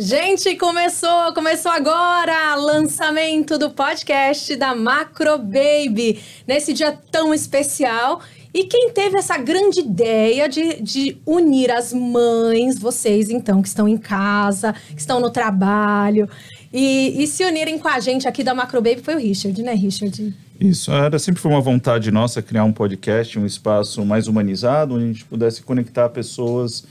Gente, começou, começou agora lançamento do podcast da Macro Baby, nesse dia tão especial. E quem teve essa grande ideia de, de unir as mães, vocês então, que estão em casa, que estão no trabalho, e, e se unirem com a gente aqui da Macro Baby foi o Richard, né, Richard? Isso, era sempre foi uma vontade nossa criar um podcast, um espaço mais humanizado, onde a gente pudesse conectar pessoas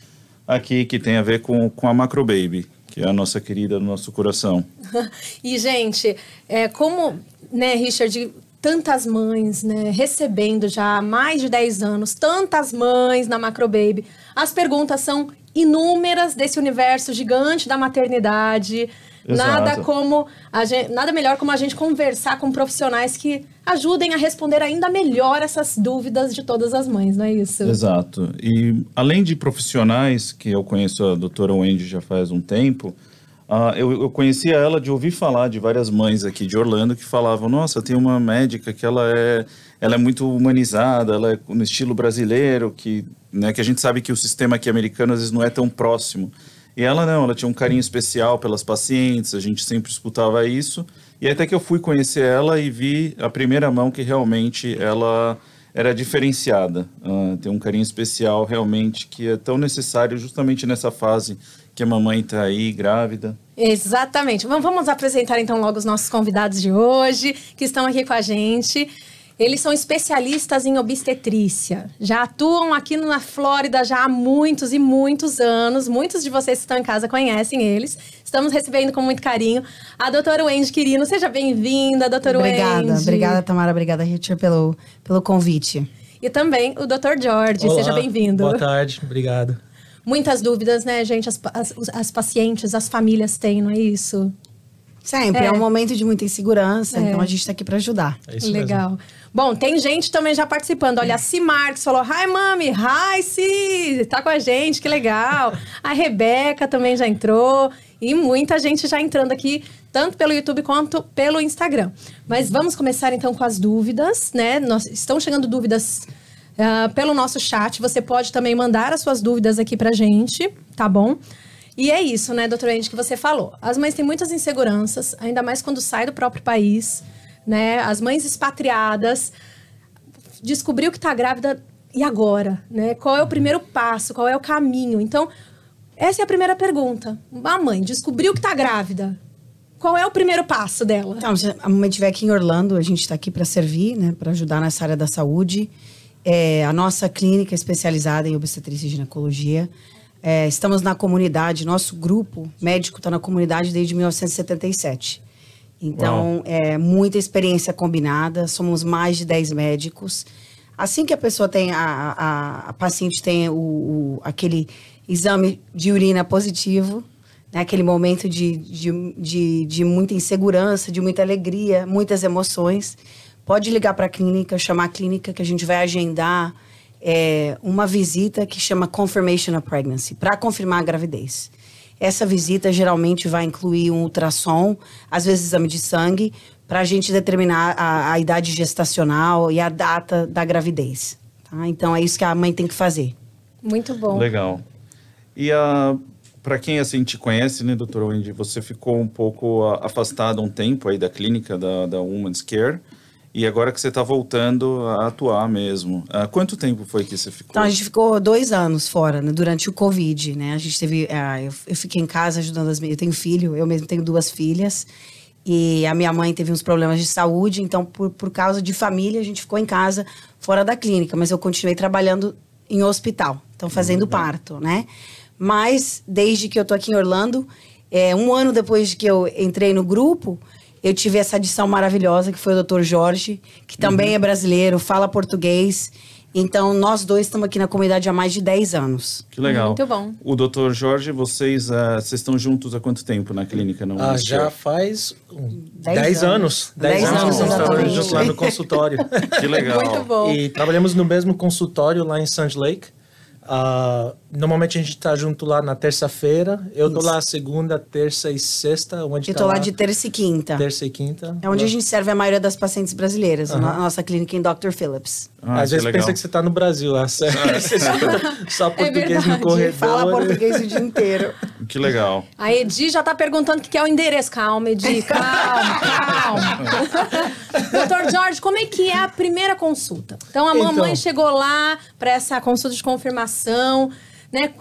aqui que tem a ver com, com a Macro Baby que é a nossa querida do nosso coração. e, gente, é, como, né, Richard, tantas mães, né, recebendo já há mais de 10 anos, tantas mães na Macro Baby, as perguntas são inúmeras desse universo gigante da maternidade. Exato. Nada como a gente, nada melhor como a gente conversar com profissionais que ajudem a responder ainda melhor essas dúvidas de todas as mães, não é isso? Exato. E além de profissionais, que eu conheço a doutora Wendy já faz um tempo, uh, eu, eu conhecia ela de ouvir falar de várias mães aqui de Orlando que falavam, nossa, tem uma médica que ela é, ela é muito humanizada, ela é no estilo brasileiro, que, né, que a gente sabe que o sistema aqui americano às vezes não é tão próximo. E ela não, ela tinha um carinho especial pelas pacientes, a gente sempre escutava isso. E até que eu fui conhecer ela e vi a primeira mão que realmente ela era diferenciada. Uh, tem um carinho especial realmente que é tão necessário justamente nessa fase que a mamãe está aí grávida. Exatamente. Vamos apresentar então logo os nossos convidados de hoje que estão aqui com a gente. Eles são especialistas em obstetrícia. Já atuam aqui na Flórida já há muitos e muitos anos. Muitos de vocês que estão em casa conhecem eles. Estamos recebendo com muito carinho a doutora Wendy Quirino. Seja bem-vinda, doutora Wendy. Obrigada, obrigada, Tamara. Obrigada, Richard, pelo, pelo convite. E também o doutor George. Olá, Seja bem-vindo. Boa tarde, obrigado. Muitas dúvidas, né, gente? As, as, as pacientes, as famílias têm, não é isso? Sempre, é. é, um momento de muita insegurança, é. então a gente está aqui para ajudar. É isso Legal. Mesmo. Bom, tem gente também já participando. Olha, a Si Marques falou: Hi, mami! Hi, Si! Tá com a gente, que legal. a Rebeca também já entrou. E muita gente já entrando aqui, tanto pelo YouTube quanto pelo Instagram. Mas vamos começar então com as dúvidas, né? Nós, estão chegando dúvidas uh, pelo nosso chat. Você pode também mandar as suas dúvidas aqui pra gente, tá bom? E é isso, né, doutora Andy, que você falou. As mães têm muitas inseguranças, ainda mais quando sai do próprio país, né? As mães expatriadas descobriu que está grávida e agora, né? Qual é o primeiro passo? Qual é o caminho? Então, essa é a primeira pergunta. A mãe descobriu que está grávida. Qual é o primeiro passo dela? Então, se a mãe estiver aqui em Orlando, a gente está aqui para servir, né? Para ajudar nessa área da saúde. É, a nossa clínica é especializada em obstetrícia e ginecologia. É, estamos na comunidade, nosso grupo médico está na comunidade desde 1977. Então, Uau. é muita experiência combinada, somos mais de 10 médicos. Assim que a pessoa tem, a, a, a paciente tem o, o, aquele exame de urina positivo, né, aquele momento de, de, de, de muita insegurança, de muita alegria, muitas emoções, pode ligar para a clínica, chamar a clínica que a gente vai agendar é, uma visita que chama Confirmation of Pregnancy, para confirmar a gravidez. Essa visita geralmente vai incluir um ultrassom, às vezes exame de sangue, para a gente determinar a, a, idade gestacional e a data da gravidez. Tá? Então é isso que a mãe tem que fazer. Muito bom. Legal. E a para quem assim te conhece, né, doutora Wendy, você ficou um pouco afastada um tempo aí da clínica da, da Women's Care. E agora que você está voltando a atuar mesmo. Uh, quanto tempo foi que você ficou? Então, a gente ficou dois anos fora, né, durante o Covid, né? A gente teve... Uh, eu, eu, fiquei em casa ajudando as minhas... Eu tenho filho, eu mesmo tenho duas filhas. E a minha mãe teve uns problemas de saúde, então por, por causa de família a gente ficou em casa, fora da clínica. Mas eu continuei trabalhando em hospital, então fazendo uhum. parto, né? Mas desde que eu tô aqui em Orlando, é, um ano depois que eu entrei no grupo eu tive essa adição maravilhosa que foi o Dr. Jorge, que também uhum. é brasileiro, fala português. Então, nós dois estamos aqui na comunidade há mais de 10 anos. Que legal. Muito bom. O doutor Jorge, vocês, uh, vocês estão juntos há quanto tempo na clínica? Não ah, já faz 10 anos. 10 anos, anos estamos trabalhando juntos lá no consultório. que legal. Muito bom. E trabalhamos no mesmo consultório lá em Sand Lake. Uh, normalmente a gente tá junto lá na terça-feira. Eu Isso. tô lá segunda, terça e sexta. Onde eu tá tô lá, lá de terça e quinta. Terça e quinta. É onde a gente serve a maioria das pacientes brasileiras, a nossa clínica em Dr. Phillips. Ah, Às vezes legal. pensa que você tá no Brasil, lá. você só é português é no corredor. Fala português o dia inteiro. Que legal. A Edi já tá perguntando o que é o endereço. Calma, Edi, calma, calma. Doutor Jorge, como é que é a primeira consulta? Então, a mamãe Então. chegou lá para essa consulta de confirmação, né?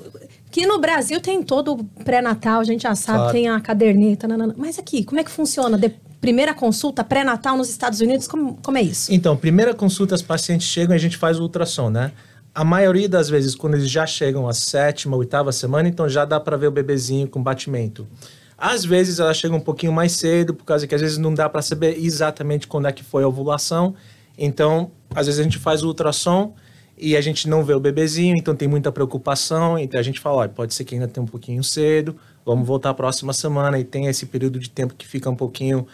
Que no Brasil tem todo o pré-natal, a gente já sabe, Claro. tem a caderneta, nanana. mas aqui, como é que funciona? De primeira consulta pré-natal nos Estados Unidos, como, como é isso? Então, primeira consulta, os pacientes chegam e a gente faz o ultrassom, né? A maioria das vezes, quando eles já chegam à sétima, oitava semana, então já dá para ver o bebezinho com batimento. Às vezes ela chega um pouquinho mais cedo, por causa que às vezes não dá para saber exatamente quando é que foi a ovulação. Então, às vezes a gente faz o ultrassom e a gente não vê o bebezinho, então tem muita preocupação. Então a gente fala, olha, pode ser que ainda tenha um pouquinho cedo, vamos voltar a próxima semana. E tem esse período de tempo que fica um pouquinho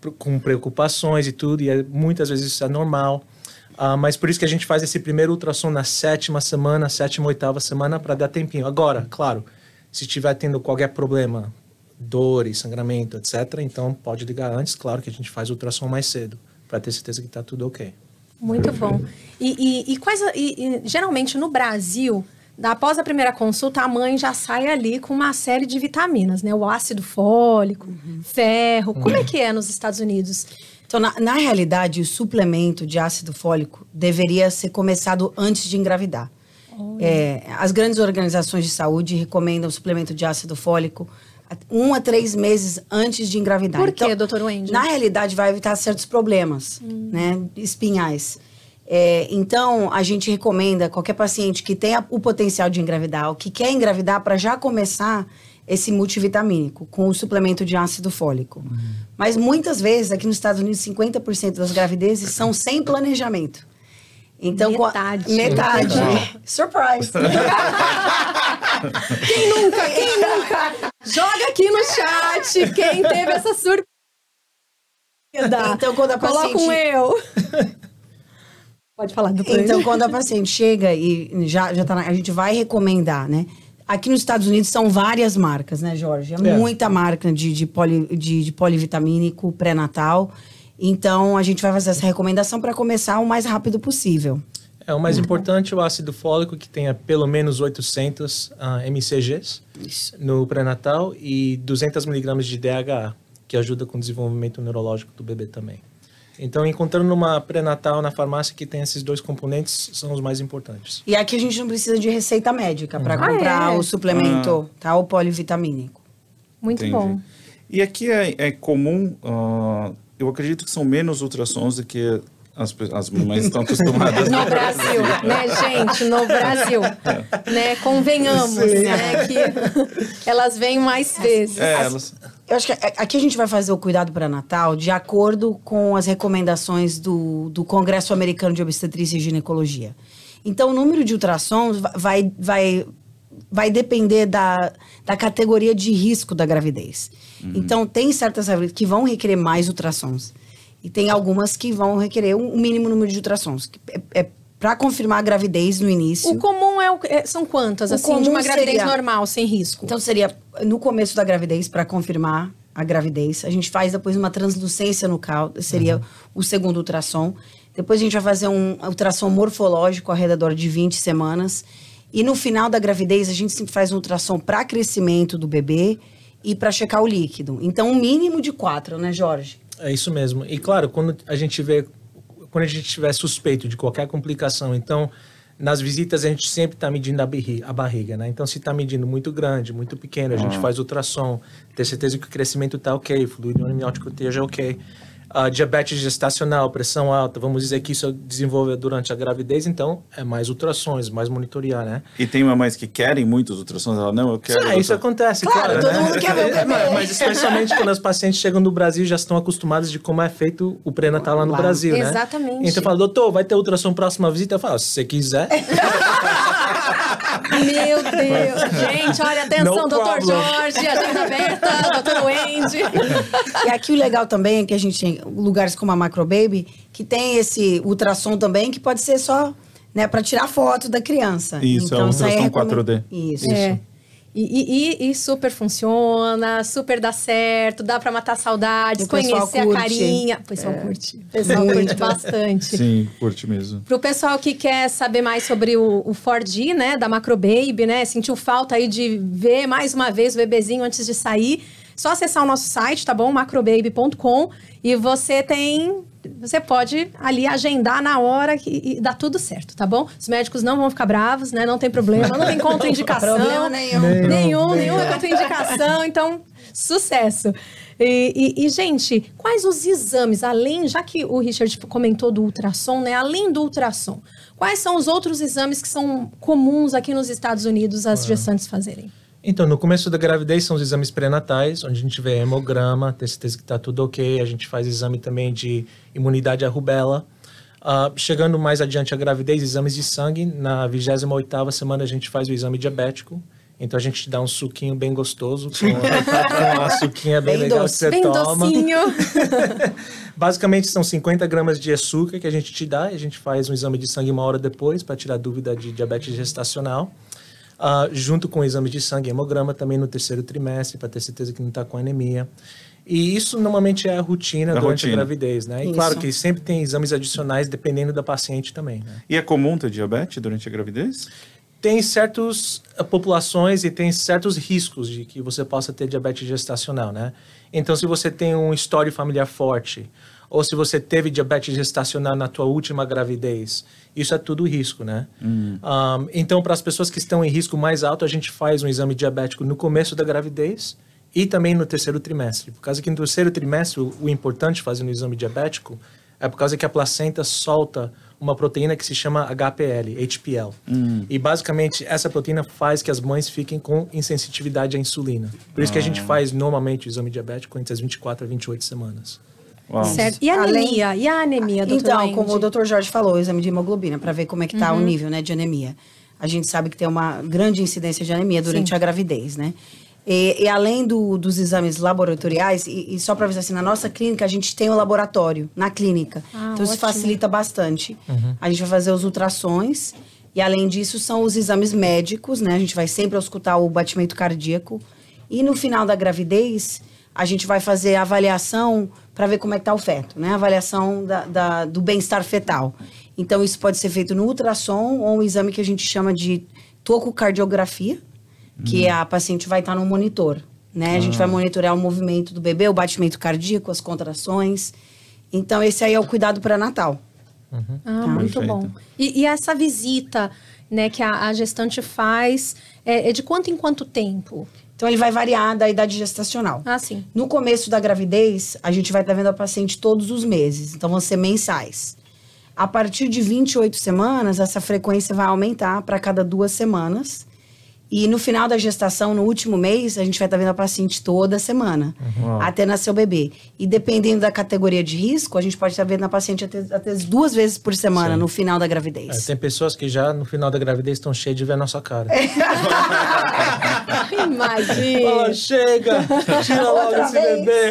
pro- com preocupações e tudo, e é- muitas vezes isso é normal. Ah, mas por isso que a gente faz esse primeiro ultrassom na sétima semana, sétima, oitava semana, para dar tempinho. Agora, claro, se estiver tendo qualquer problema, dores, sangramento, etc., então pode ligar antes, claro que a gente faz o ultrassom mais cedo, para ter certeza que está tudo ok. Muito bom. E, e- e quais. e- geralmente no Brasil, após a primeira consulta, a mãe já sai ali com uma série de vitaminas, né? O ácido fólico, ferro. Como é que é nos Estados Unidos? Então, na, na realidade, o suplemento de ácido fólico deveria ser começado antes de engravidar. É, as grandes organizações de saúde recomendam o suplemento de ácido fólico um a três meses antes de engravidar. Por quê, doutor Wendy? Na realidade, vai evitar certos problemas, né, espinhais. É, então, a gente recomenda qualquer paciente que tenha o potencial de engravidar, ou que quer engravidar, para já começar esse multivitamínico com o suplemento de ácido fólico. Mas muitas vezes, aqui nos Estados Unidos, 50% das gravidezes são sem planejamento. Então, a- Metade. metade. Surprise! Quem nunca? Quem nunca? Joga aqui no chat quem teve essa surpresa. Então, quando a Coloca um paciente- eu. Pode falar, doutor. Então, quando a paciente chega e já, já tá na, a gente vai recomendar, né? Aqui nos Estados Unidos são várias marcas, né, Jorge? É, É. muita marca de, de, poli, de, de polivitamínico pré-natal. Então, a gente vai fazer essa recomendação para começar o mais rápido possível. É, o mais importante é o ácido fólico, que tenha pelo menos 800 ah, mcgs no pré-natal e 200 miligramas de DHA, que ajuda com o desenvolvimento neurológico do bebê também. Então, encontrando uma pré-natal na farmácia que tem esses dois componentes, são os mais importantes. E aqui a gente não precisa de receita médica para Ah, comprar é? o suplemento, tá? O polivitamínico. Muito Entendi. bom. E aqui é, é comum, ah, eu acredito que são menos ultrassons do que as, as mamães estão acostumadas. No Brasil, né, gente? No Brasil. Né? Convenhamos, né? Que elas vêm mais vezes. É, elas, Eu acho que aqui a gente vai fazer o cuidado pré-natal de acordo com as recomendações do, do Congresso Americano de Obstetrícia e Ginecologia. Então, o número de ultrassons va- vai, vai, vai depender da, da categoria de risco da gravidez. Então, tem certas gravidezes que vão requerer mais ultrassons. E tem algumas que vão requerer um mínimo número de ultrassons. É, é para confirmar a gravidez no início. O comum é, o- é- são quantas, O assim, de uma gravidez seria- normal, sem risco? Então seria no começo da gravidez para confirmar a gravidez. A gente faz depois uma translucência no caldo, seria o segundo ultrassom. Depois a gente vai fazer um ultrassom morfológico ao redor de 20 semanas. E no final da gravidez a gente sempre faz um ultrassom para crescimento do bebê e para checar o líquido. Então um mínimo de quatro, né, Jorge? É isso mesmo. E claro, quando a gente vê, quando a gente tiver suspeito de qualquer complicação, então nas visitas a gente sempre está medindo a, barri- a barriga, né? Então se está medindo muito grande, muito pequeno, a gente faz ultrassom, ter certeza que o crescimento está ok, fluido amniótico esteja ok. Ah, diabetes gestacional, pressão alta, vamos dizer que isso desenvolve durante a gravidez, então é mais ultrassons, mais monitorear, né? e tem mamães que querem muitos ultrassons, ela não, eu quero. Ah, isso doutor." acontece, Claro, claro. todo né? mundo quer ver o bebê. Mas, mas especialmente quando as pacientes chegam no Brasil já estão acostumadas de como é feito o pré-natal lá no. Brasil, né? Exatamente. Então fala, doutor, vai ter ultrassom próxima visita? Eu falo, se você quiser. Meu Deus. Gente, olha, atenção, No doutor problem. Jorge, agenda aberta, doutor Wendy. E aqui o legal também é que a gente tem lugares como a Macro Baby, que tem esse ultrassom também, que pode ser só né, para tirar foto da criança. Isso, é um isso aí ultrassom recome- 4D. Isso. É. E, e- e super funciona, super dá certo, dá pra matar saudades, conhecer a curte. carinha. O pessoal curte. O pessoal curte bastante. Sim, curte mesmo. Pro pessoal que quer saber mais sobre o, o 4D, né, da Macro Baby, né, sentiu falta aí de ver mais uma vez o bebezinho antes de sair, só acessar o nosso site, tá bom? macrobaby.com e você tem você pode ali agendar na hora que, e dá tudo certo, tá bom? Os médicos não vão ficar bravos, né? Não tem problema, não tem contraindicação. Problema nenhum. Nenhum, Nenhum, nenhum é contraindicação, então, sucesso. E, e- e, gente, quais os exames, além, já que o Richard comentou do ultrassom, né? Além do ultrassom, quais são os outros exames que são comuns aqui nos Estados Unidos as gestantes fazerem? Então, no começo da gravidez são os exames pré-natais, onde a gente vê hemograma, ter certeza que está tudo ok. A gente faz exame também de imunidade à rubéola. Ah, chegando mais adiante a gravidez, exames de sangue. Na 28ª semana a gente faz o exame diabético. Então a gente dá um suquinho bem gostoso, com com uma suquinha bem, Bem legal doce. que você Bem toma. docinho. Basicamente são 50 gramas de açúcar que a gente te dá e a gente faz um exame de sangue uma hora depois para tirar dúvida de diabetes gestacional. Ah, junto com o exame de sangue e hemograma também no terceiro trimestre para ter certeza que não está com anemia. E isso normalmente é a rotina A durante rotina. a gravidez, né? E Isso. claro que sempre tem exames adicionais dependendo da paciente também, né? E é comum ter diabetes durante a gravidez? tem certas populações e tem certos riscos de que você possa ter diabetes gestacional, né? Então, se você tem um histórico familiar forte, ou se você teve diabetes gestacional na tua última gravidez, isso é tudo risco, né? Um, então, para as pessoas que estão em risco mais alto, a gente faz um exame diabético no começo da gravidez e também no terceiro trimestre. Por causa que no terceiro trimestre, o, o importante fazer no exame diabético é por causa que a placenta solta uma proteína que se chama HPL, HPL. E basicamente essa proteína faz que as mães fiquem com insensitividade à insulina. Por isso que a gente faz normalmente o exame diabético entre as 24 a 28 semanas. Uau. Certo. E Além- anemia? E a anemia, doutor Então, Wendy? como o Dr. Jorge falou, o exame de hemoglobina, para ver como é que tá Uhum. o nível né, de anemia. A gente sabe que tem uma grande incidência de anemia durante Sim. a gravidez, né? E, e além do- dos exames laboratoriais, e, e só para avisar assim, na nossa clínica a gente tem o laboratório na clínica. Ah, então isso ótimo. facilita bastante. A gente vai fazer os ultrassons e além disso são os exames médicos, né? A gente vai sempre auscultar o batimento cardíaco. E no final da gravidez, a gente vai fazer a avaliação para ver como é que tá o feto, né? A avaliação da, da- do bem-estar fetal. Então, isso pode ser feito no ultrassom ou um exame que a gente chama de tococardiografia, que a paciente vai estar no monitor, né? A gente vai monitorar o movimento do bebê, o batimento cardíaco, as contrações. Então, esse aí é o cuidado pré-natal. Ah, muito Perfeito. bom. E, e essa visita, né, que a, a gestante faz, é, é de quanto em quanto tempo? Então, ele vai variar da idade gestacional. Ah, sim. No começo da gravidez, a gente vai estar vendo a paciente todos os meses. Então, vão ser mensais. A partir de 28 semanas, essa frequência vai aumentar para cada duas semanas. E no final da gestação, no último mês, a gente vai estar vendo a paciente toda semana, até nascer o bebê. E dependendo da categoria de risco, a gente pode estar vendo a paciente até, até duas vezes por semana Sim. no final da É, gravidez. tem pessoas que já no final da gravidez estão cheias de ver a nossa cara. Fala, Imagina. chega! Tira logo Outra esse vez. bebê!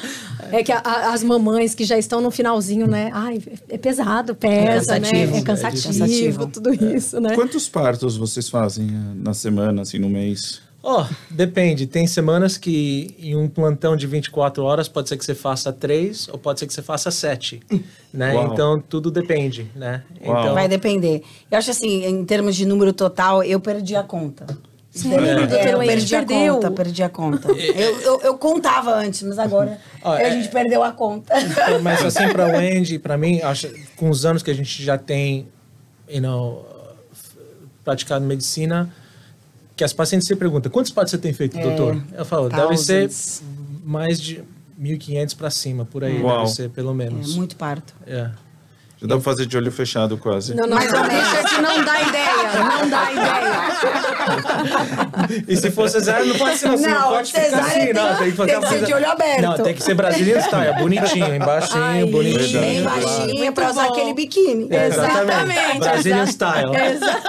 É que a- a- as mamães que já estão no finalzinho, né? Ai, é pesado, pesa, cansativo, né? É é cansativo, cansativo. tudo isso, né? Quantos partos vocês fazem eh, na semana, assim, no mês? Ó, depende. Tem semanas que em um plantão de 24 horas pode ser que você faça três ou pode ser que você faça sete, né? Uau. Então tudo depende, né? Uau. Então Vai depender. Eu acho assim, em termos de número total, eu perdi a conta. Sério, É, doutor eu perdi a perdeu? conta, perdi a conta. Eu, eu, eu contava antes, mas agora a é- gente perdeu a conta. Mas assim para o Wendy, para mim, acho, com os anos que a gente já tem, you know, praticado medicina, que as pacientes se perguntam, quantos partos você tem feito, É, doutor? Eu falo, deve ser thousands. mais de 1.500 para cima, por aí, Uau. deve ser pelo É menos. muito parto. É. Já dá pra fazer de olho fechado quase. Não, não, Mais ou não, menos. Richard, não dá ideia, não dá ideia. E se for cesárea, não pode ser assim, não, Não, pode ficar assim, tem- não. Tem que, fazer tem que ser uma- de olho aberto. Não, tem que ser Brazilian style, bonitinho, embaixinho, Ai, bonitinho. Bem Muito pra usar bom. aquele biquíni. É, Exatamente. Brazilian exa- style. exa-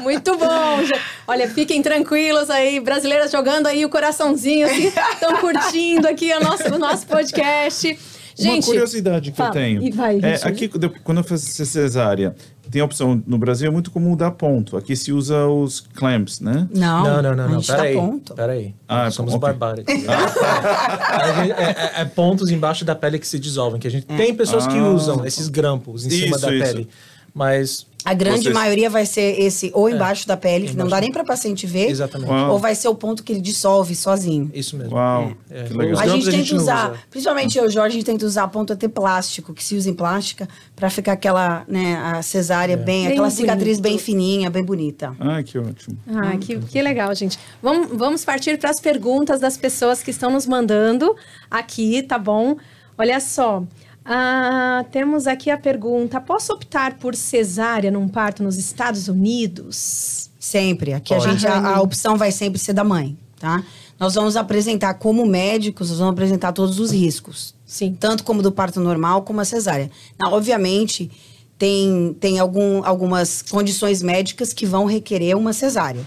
Muito bom. gente. Olha, fiquem tranquilos aí, brasileiras jogando aí o coraçãozinho, assim, estão curtindo aqui o nosso, o nosso podcast. Uma Gente, curiosidade que fala, eu tenho. e vai, é, aqui, quando eu- faço cesárea, tem a opção, no Brasil é muito comum dar ponto. Aqui se usa os clamps, né? Não, Não, não, não, não. Peraí. ponto. Peraí. Ah, Somos ok. barbários. A gente- é, é- é pontos embaixo da pele que se dissolvem. Que a gente tem pessoas que Ah. usam esses grampos em cima Isso, da isso. pele. Mas A grande Vocês- maioria vai ser esse ou embaixo da pele, que não dá nem para paciente ver, Exatamente. Uau. ou vai ser o ponto que ele dissolve sozinho. isso mesmo. Uau, É. que Os legal. A gente tenta gente não usar, usa. principalmente eu e o Jorge, a gente tenta usar ponto até plástico, que se usa em plástica, para ficar aquela, né, a cesárea bem, Bem aquela cicatriz bonito. bem fininha, bem bonita. Ah, que ótimo. Ah, que, que legal, gente. Vamos, vamos partir para as perguntas das pessoas que estão nos mandando aqui, tá bom? Olha só. Ah, temos aqui a pergunta: posso optar por cesárea num parto nos Estados Unidos? Sempre. Aqui a Pode. gente, a, a opção vai sempre ser da mãe, tá? Nós vamos apresentar, como médicos, nós vamos apresentar todos os riscos. Sim. Tanto como do parto normal, como a cesárea. Não, obviamente, tem, tem algum, algumas condições médicas que vão requerer uma cesárea.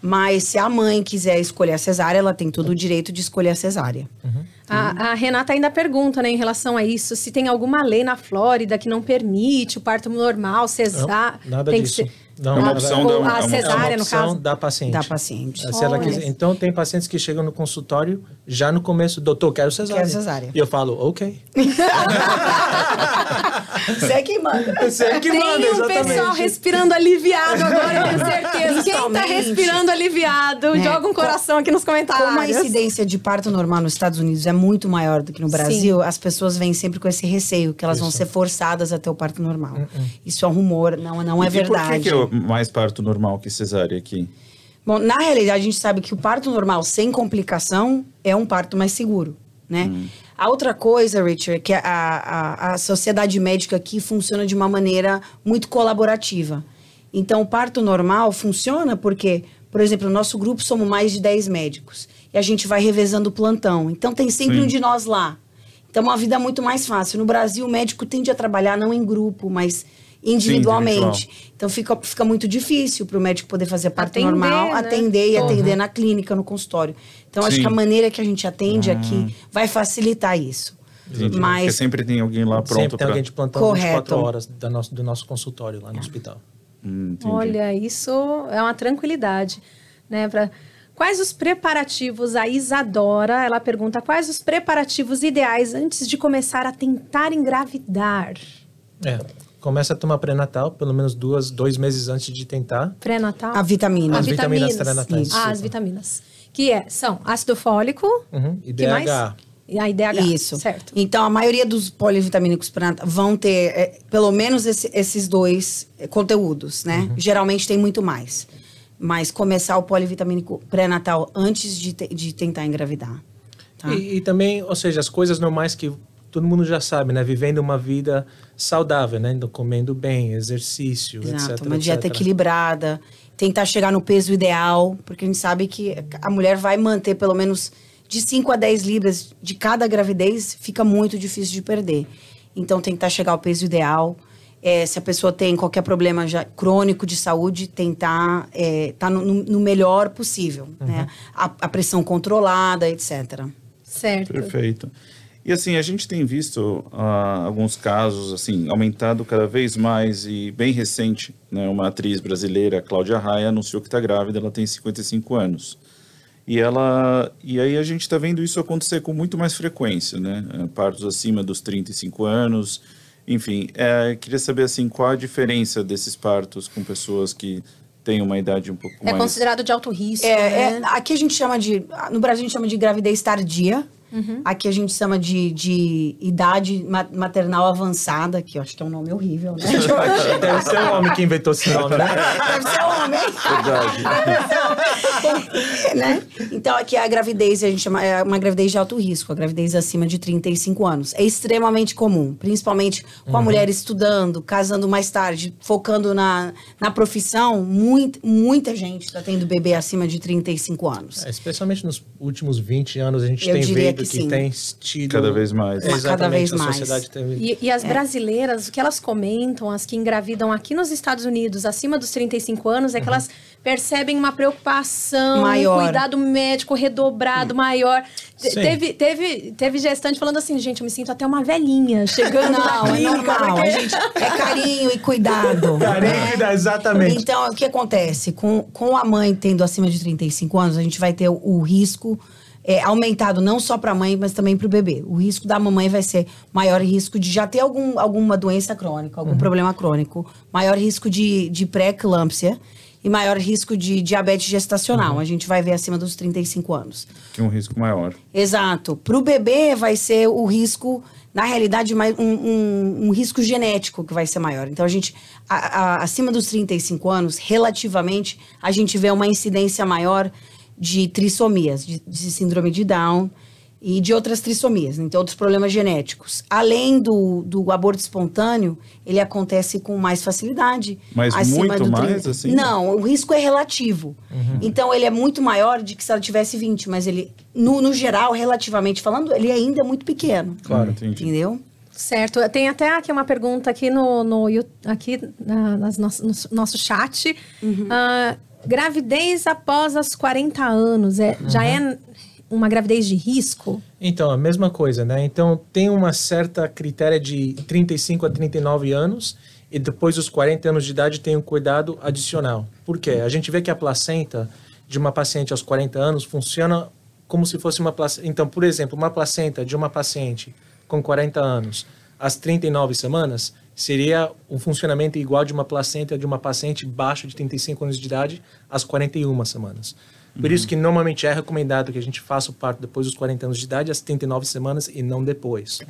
Mas se a mãe quiser escolher a cesárea, ela tem todo o direito de escolher a cesárea. A, a Renata ainda pergunta, né, em relação a isso, se tem alguma lei na Flórida que não permite o parto normal, cesárea. Não, nada tem disso. Que ser, Não, É uma opção da- a é uma- É uma cesárea, no opção caso. da paciente. Da paciente. Se ela quiser. Então, tem pacientes que chegam no consultório já no começo, doutor, quero cesárea. Quero cesárea. E eu falo, ok. Você é quem manda. Você é que Tem manda, um exatamente. pessoal respirando aliviado agora, eu tenho certeza. Quem tá respirando aliviado, É. joga um coração aqui nos comentários. Como a incidência de parto normal nos Estados Unidos é muito maior do que no Brasil, as pessoas vêm sempre com esse receio que elas vão ser forçadas a ter o parto normal. Isso é um rumor, não, não é E por que verdade. que mais parto normal que cesárea aqui? Bom, na realidade, a gente sabe que o parto normal sem complicação é um parto mais seguro, né? A outra coisa, Richard, é que a, a, a sociedade médica aqui funciona de uma maneira muito colaborativa. Então, o parto normal funciona porque, por exemplo, no nosso grupo somos mais de 10 médicos. E a gente vai revezando o plantão. Então, tem sempre Sim. um de nós lá. Então, uma vida muito mais fácil. No Brasil, o médico tende a trabalhar não em grupo, mas individualmente. individual. então, fica, fica muito difícil para o médico poder fazer parto Atender, normal, né? atender e Uhum. atender na clínica, no consultório. Então, acho Sim. que a maneira que a gente atende aqui vai facilitar isso. Entendi. Porque Mas sempre tem alguém lá pronto Sempre tem para... alguém de plantão Correto. 24 horas da nosso, do nosso consultório lá no hospital. Hum. Olha, isso é uma tranquilidade, né? Pra... Quais os preparativos? A Isadora, ela pergunta, quais os preparativos ideais antes de começar a tentar engravidar? É. Começa a tomar pré-natal, pelo menos duas, dois meses antes de tentar. Pré-natal? a vitamina. As As vitaminas vitaminas. pré-natais, Ah, as vitaminas. Que é, são ácido fólico. Uhum. E que mais? DH. E a IDH. Isso. Certo. Então, a maioria dos polivitamínicos pré-natal vão ter é, pelo menos esse- esses dois é, conteúdos, né? Geralmente tem muito mais. Mas começar o polivitamínico pré-natal antes de, te- de tentar engravidar. Tá? E, e também, ou seja, as coisas normais que todo mundo já sabe, né? Vivendo uma vida saudável, né? Então, Comendo bem, exercício, Exato, etc. uma dieta etc. equilibrada, tentar chegar no peso ideal, porque a gente sabe que a mulher vai manter pelo menos de 5 a 10 libras de cada gravidez, fica muito difícil de perder. Então, tentar chegar ao peso ideal. É, se a pessoa tem qualquer problema já crônico de saúde, tentar estar no, no- no melhor possível. Né? A, a pressão controlada, etc. Certo. Perfeito. E assim, a gente tem visto ah, alguns casos, assim, aumentado cada vez mais e bem recente, né, uma atriz brasileira, Cláudia Raia, anunciou que está grávida, ela tem 55 anos. E ela e aí a gente está vendo isso acontecer com muito mais frequência, né? Eh, Partos acima dos 35 anos. Enfim, eh, queria saber assim, qual a diferença desses partos com pessoas que têm uma idade um pouco É mais considerado de alto risco, É, né? é, aqui a gente chama de. No Brasil a gente chama de gravidez tardia. Uhum. Aqui a gente chama de, de idade ma- maternal avançada, que eu acho que é um nome horrível, né? Deve ser o homem que inventou esse nome, né? Deve ser homem. né? Então, aqui a gravidez, a gente chama, é uma gravidez de alto risco, a gravidez acima de 35 anos. É extremamente comum, principalmente com a mulher estudando, casando mais tarde, focando na, na profissão. Muito, muita gente está tendo bebê acima de 35 anos. É, especialmente nos últimos 20 anos, a gente Eu tem visto que que, sim. tem tido... Cada vez mais. Cada Exatamente, vez a mais. sociedade tem... E, e as brasileiras, o que elas comentam, as que engravidam aqui nos Estados Unidos, acima dos 35 anos, é que elas percebem uma preocupação, Maior. um cuidado médico redobrado, maior. Te- Sim. Teve, teve, teve gestante falando assim, gente, eu me sinto até uma velhinha chegando na Não, é clínica, normal. porque- A gente, é carinho e cuidado. Carinho né? cuidado, exatamente. Então, o que acontece? Com, com a mãe tendo acima de 35 anos, a gente vai ter o, o risco é, aumentado não só para a mãe, mas também para o bebê. O risco da mamãe vai ser maior risco de já ter algum, alguma doença crônica, algum problema crônico, maior risco de, de pré-eclâmpsia e maior risco de diabetes gestacional. A gente vai ver acima dos 35 anos. Que é um risco maior. Exato. Para o bebê vai ser o risco, na realidade, um, um- um risco genético que vai ser maior. Então, a gente, a- a- acima dos 35 anos, relativamente, a gente vê uma incidência maior de trissomias, de, de síndrome de Down e de outras trissomias, então outros problemas genéticos. Além do, do aborto espontâneo, ele acontece com mais facilidade. Mas acima muito do mais, assim? Não, o risco é relativo. Então, ele é muito maior de que se ela tivesse 20, mas ele, no, no geral, relativamente falando, ele ainda é muito pequeno. Claro, entendi. Entendeu? Certo. Tem até aqui uma pergunta aqui no, no aqui na, nas nosso, no nosso chat. Ah, gravidez após os 40 anos é, já é uma gravidez de risco? Então, a mesma coisa, né? Então, tem uma certa critéria de 35 a 39 anos e depois dos 40 anos de idade tem um cuidado adicional. Por quê? A gente vê que a placenta de uma paciente aos 40 anos funciona como se fosse uma placenta. Então, por exemplo, uma placenta de uma paciente com 40 anos às 39 semanas seria um funcionamento igual de uma placenta de uma paciente baixo de 35 anos de idade às 41 semanas. Por isso que normalmente é recomendado que a gente faça o parto depois dos 40 anos de idade, às 39 semanas e não depois.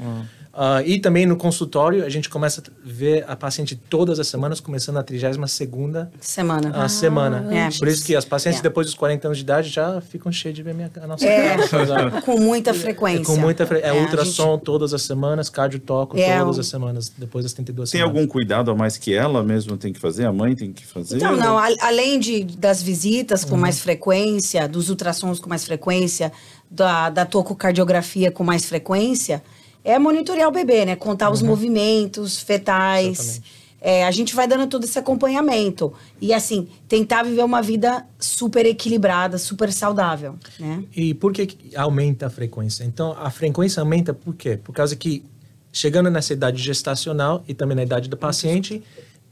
Ah, e também no consultório, a gente começa a ver a paciente todas as semanas, começando na 32ª Semana. a semana. é. Por isso que as pacientes É. depois dos 40 anos de idade já ficam cheias de ver minha, a nossa É, cara. com muita frequência. É com muita fre... é, a ultrassom gente- todas as semanas, cardiotoco É, todas as semanas, depois das 32 Tem semanas. algum cuidado a mais que ela mesma tem que fazer? A mãe tem que fazer? Então, Ou- não, a- além de, das visitas Uhum. com mais frequência, dos ultrassons com mais frequência, da, da tococardiografia com mais frequência, é monitorear o bebê, né? Contar os movimentos fetais. Uhum. É, a gente vai dando todo esse acompanhamento. E, assim, tentar viver uma vida super equilibrada, super saudável, né? E por que aumenta a frequência? Então, a frequência aumenta por quê? Por causa que, chegando nessa idade gestacional e também na idade do paciente,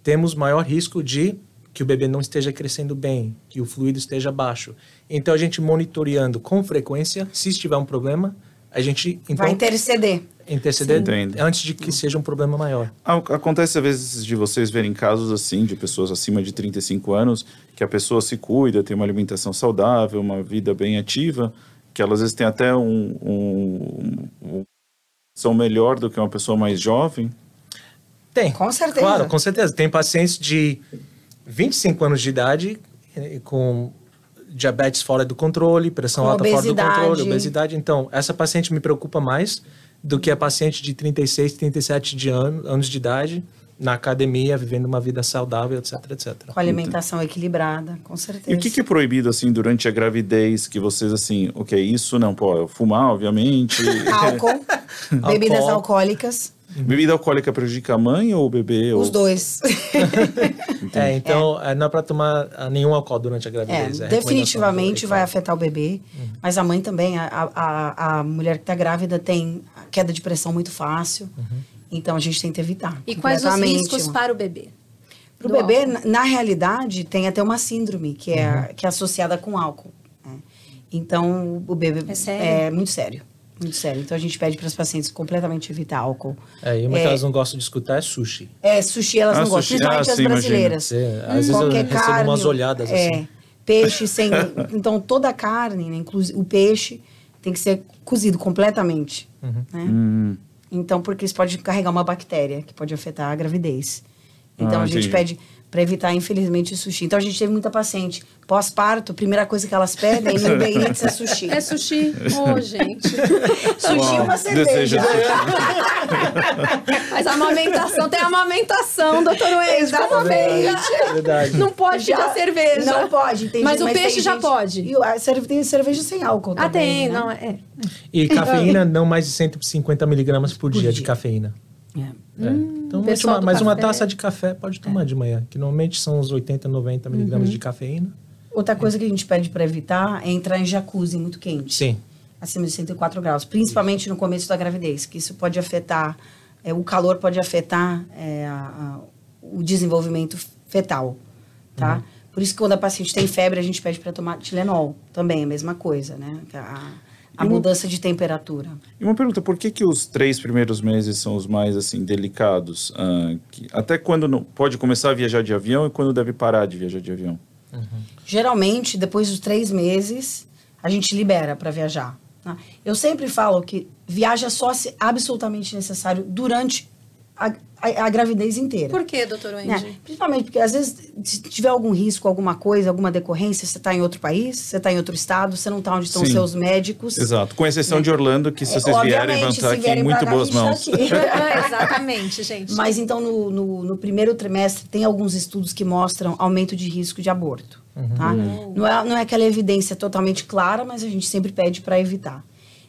temos maior risco de que o bebê não esteja crescendo bem, que o fluido esteja baixo. Então, a gente monitoreando com frequência, se estiver um problema, a gente então, vai interceder. interceder Entendo. antes de que seja um problema maior. Ah, Acontece às vezes de vocês verem casos assim, de pessoas acima de 35 anos, que a pessoa se cuida, tem uma alimentação saudável, uma vida bem ativa, que elas às vezes têm até um, um, um- são melhor do que uma pessoa mais jovem. Tem. Com certeza. Claro, com certeza. Tem pacientes de 25 anos de idade eh, com diabetes fora do controle, pressão Com alta fora do obesidade. controle, obesidade. Então, essa paciente me preocupa mais do que a paciente de 36, 37 de ano, anos de idade na academia, vivendo uma vida saudável, etc, etc. Com alimentação equilibrada, com certeza. E o que, que é proibido, assim, durante a gravidez, que vocês, assim, ok, isso não pode, fumar, obviamente. Álcool, bebidas Álcool. Alcoólicas, Bebida alcoólica prejudica a mãe ou o bebê? os ou... dois. É, então, eh, não é para tomar ah, nenhum álcool durante a É, gravidez. é definitivamente vai afetar o bebê, mas a mãe também, a, a, a mulher que está grávida tem queda de pressão muito fácil, então a gente tem que evitar. E quais os riscos para o bebê? Pro do bebê, na, na realidade, tem até uma síndrome que é, Uhum. que é associada com álcool. né? Então, o bebê É sério? é muito sério. Muito sério. Então, a gente pede para as pacientes completamente evitar álcool. É, e uma É. que elas não gostam de escutar é sushi. É, sushi elas Ah, não gostam, sushi. principalmente Ah, as sim, brasileiras. imagino. Sim, às vezes eu recebo umas olhadas é, assim. Peixe sem. então, toda a carne, né, inclusive o peixe, tem que ser cozido completamente. Uhum. Né? Hum, Então, porque isso pode carregar uma bactéria que pode afetar a gravidez. Então, Ah, a gente entendi. pede para evitar, infelizmente, o sushi. Então, a gente teve muita paciente. Pós-parto, a primeira coisa que elas pedem no Uber Eats é sushi. É sushi. Ô, gente. sushi e uma cerveja. Mas a amamentação tem a amamentação, doutor. Como Exatamente. Verdade. Não pode ficar cerveja. Não pode. Tem Mas gente- o peixe tem já gente- pode. E a cerve- tem cerveja sem álcool Ah, também, tem. né? Não, é. E cafeína, não mais de 150 miligramas por, dia, de dia. cafeína. É. É. Então, uma- mas uma café. taça de café pode tomar de manhã, que normalmente são uns 80, 90 miligramas de cafeína. Outra coisa que a gente pede para evitar é entrar em jacuzzi muito quente. Sim. Acima de 104 graus, principalmente no começo da gravidez, que isso pode afetar, é, o calor pode afetar é, a, a, o desenvolvimento fetal, tá? Uhum. Por isso que quando a paciente tem febre, a gente pede para tomar Tilenol, também a mesma coisa, né? A, a mudança de temperatura. E uma pergunta, por que que os três primeiros meses são os mais, assim, delicados? Uh, que, até quando não, pode começar a viajar de avião e quando deve parar de viajar de avião? Uhum. Geralmente, depois dos três meses, a gente libera para viajar. Tá? Eu sempre falo que viaja só se absolutamente necessário durante a, a, a, gravidez inteira. Por que, doutor Wendy? Né? Principalmente porque, às vezes, se tiver algum risco, alguma coisa, alguma decorrência, você está em outro país, você está em outro estado, você não está onde estão Sim. seus médicos. Exato. Com exceção né? de Orlando, que se é, vocês vierem, vão estar aqui em muito boas mãos. Exatamente, gente. Mas, então, no, no, no, primeiro trimestre, tem alguns estudos que mostram aumento de risco de aborto. Uhum. Tá? Uhum. Não, é, não é aquela evidência totalmente clara, mas a gente sempre pede para evitar.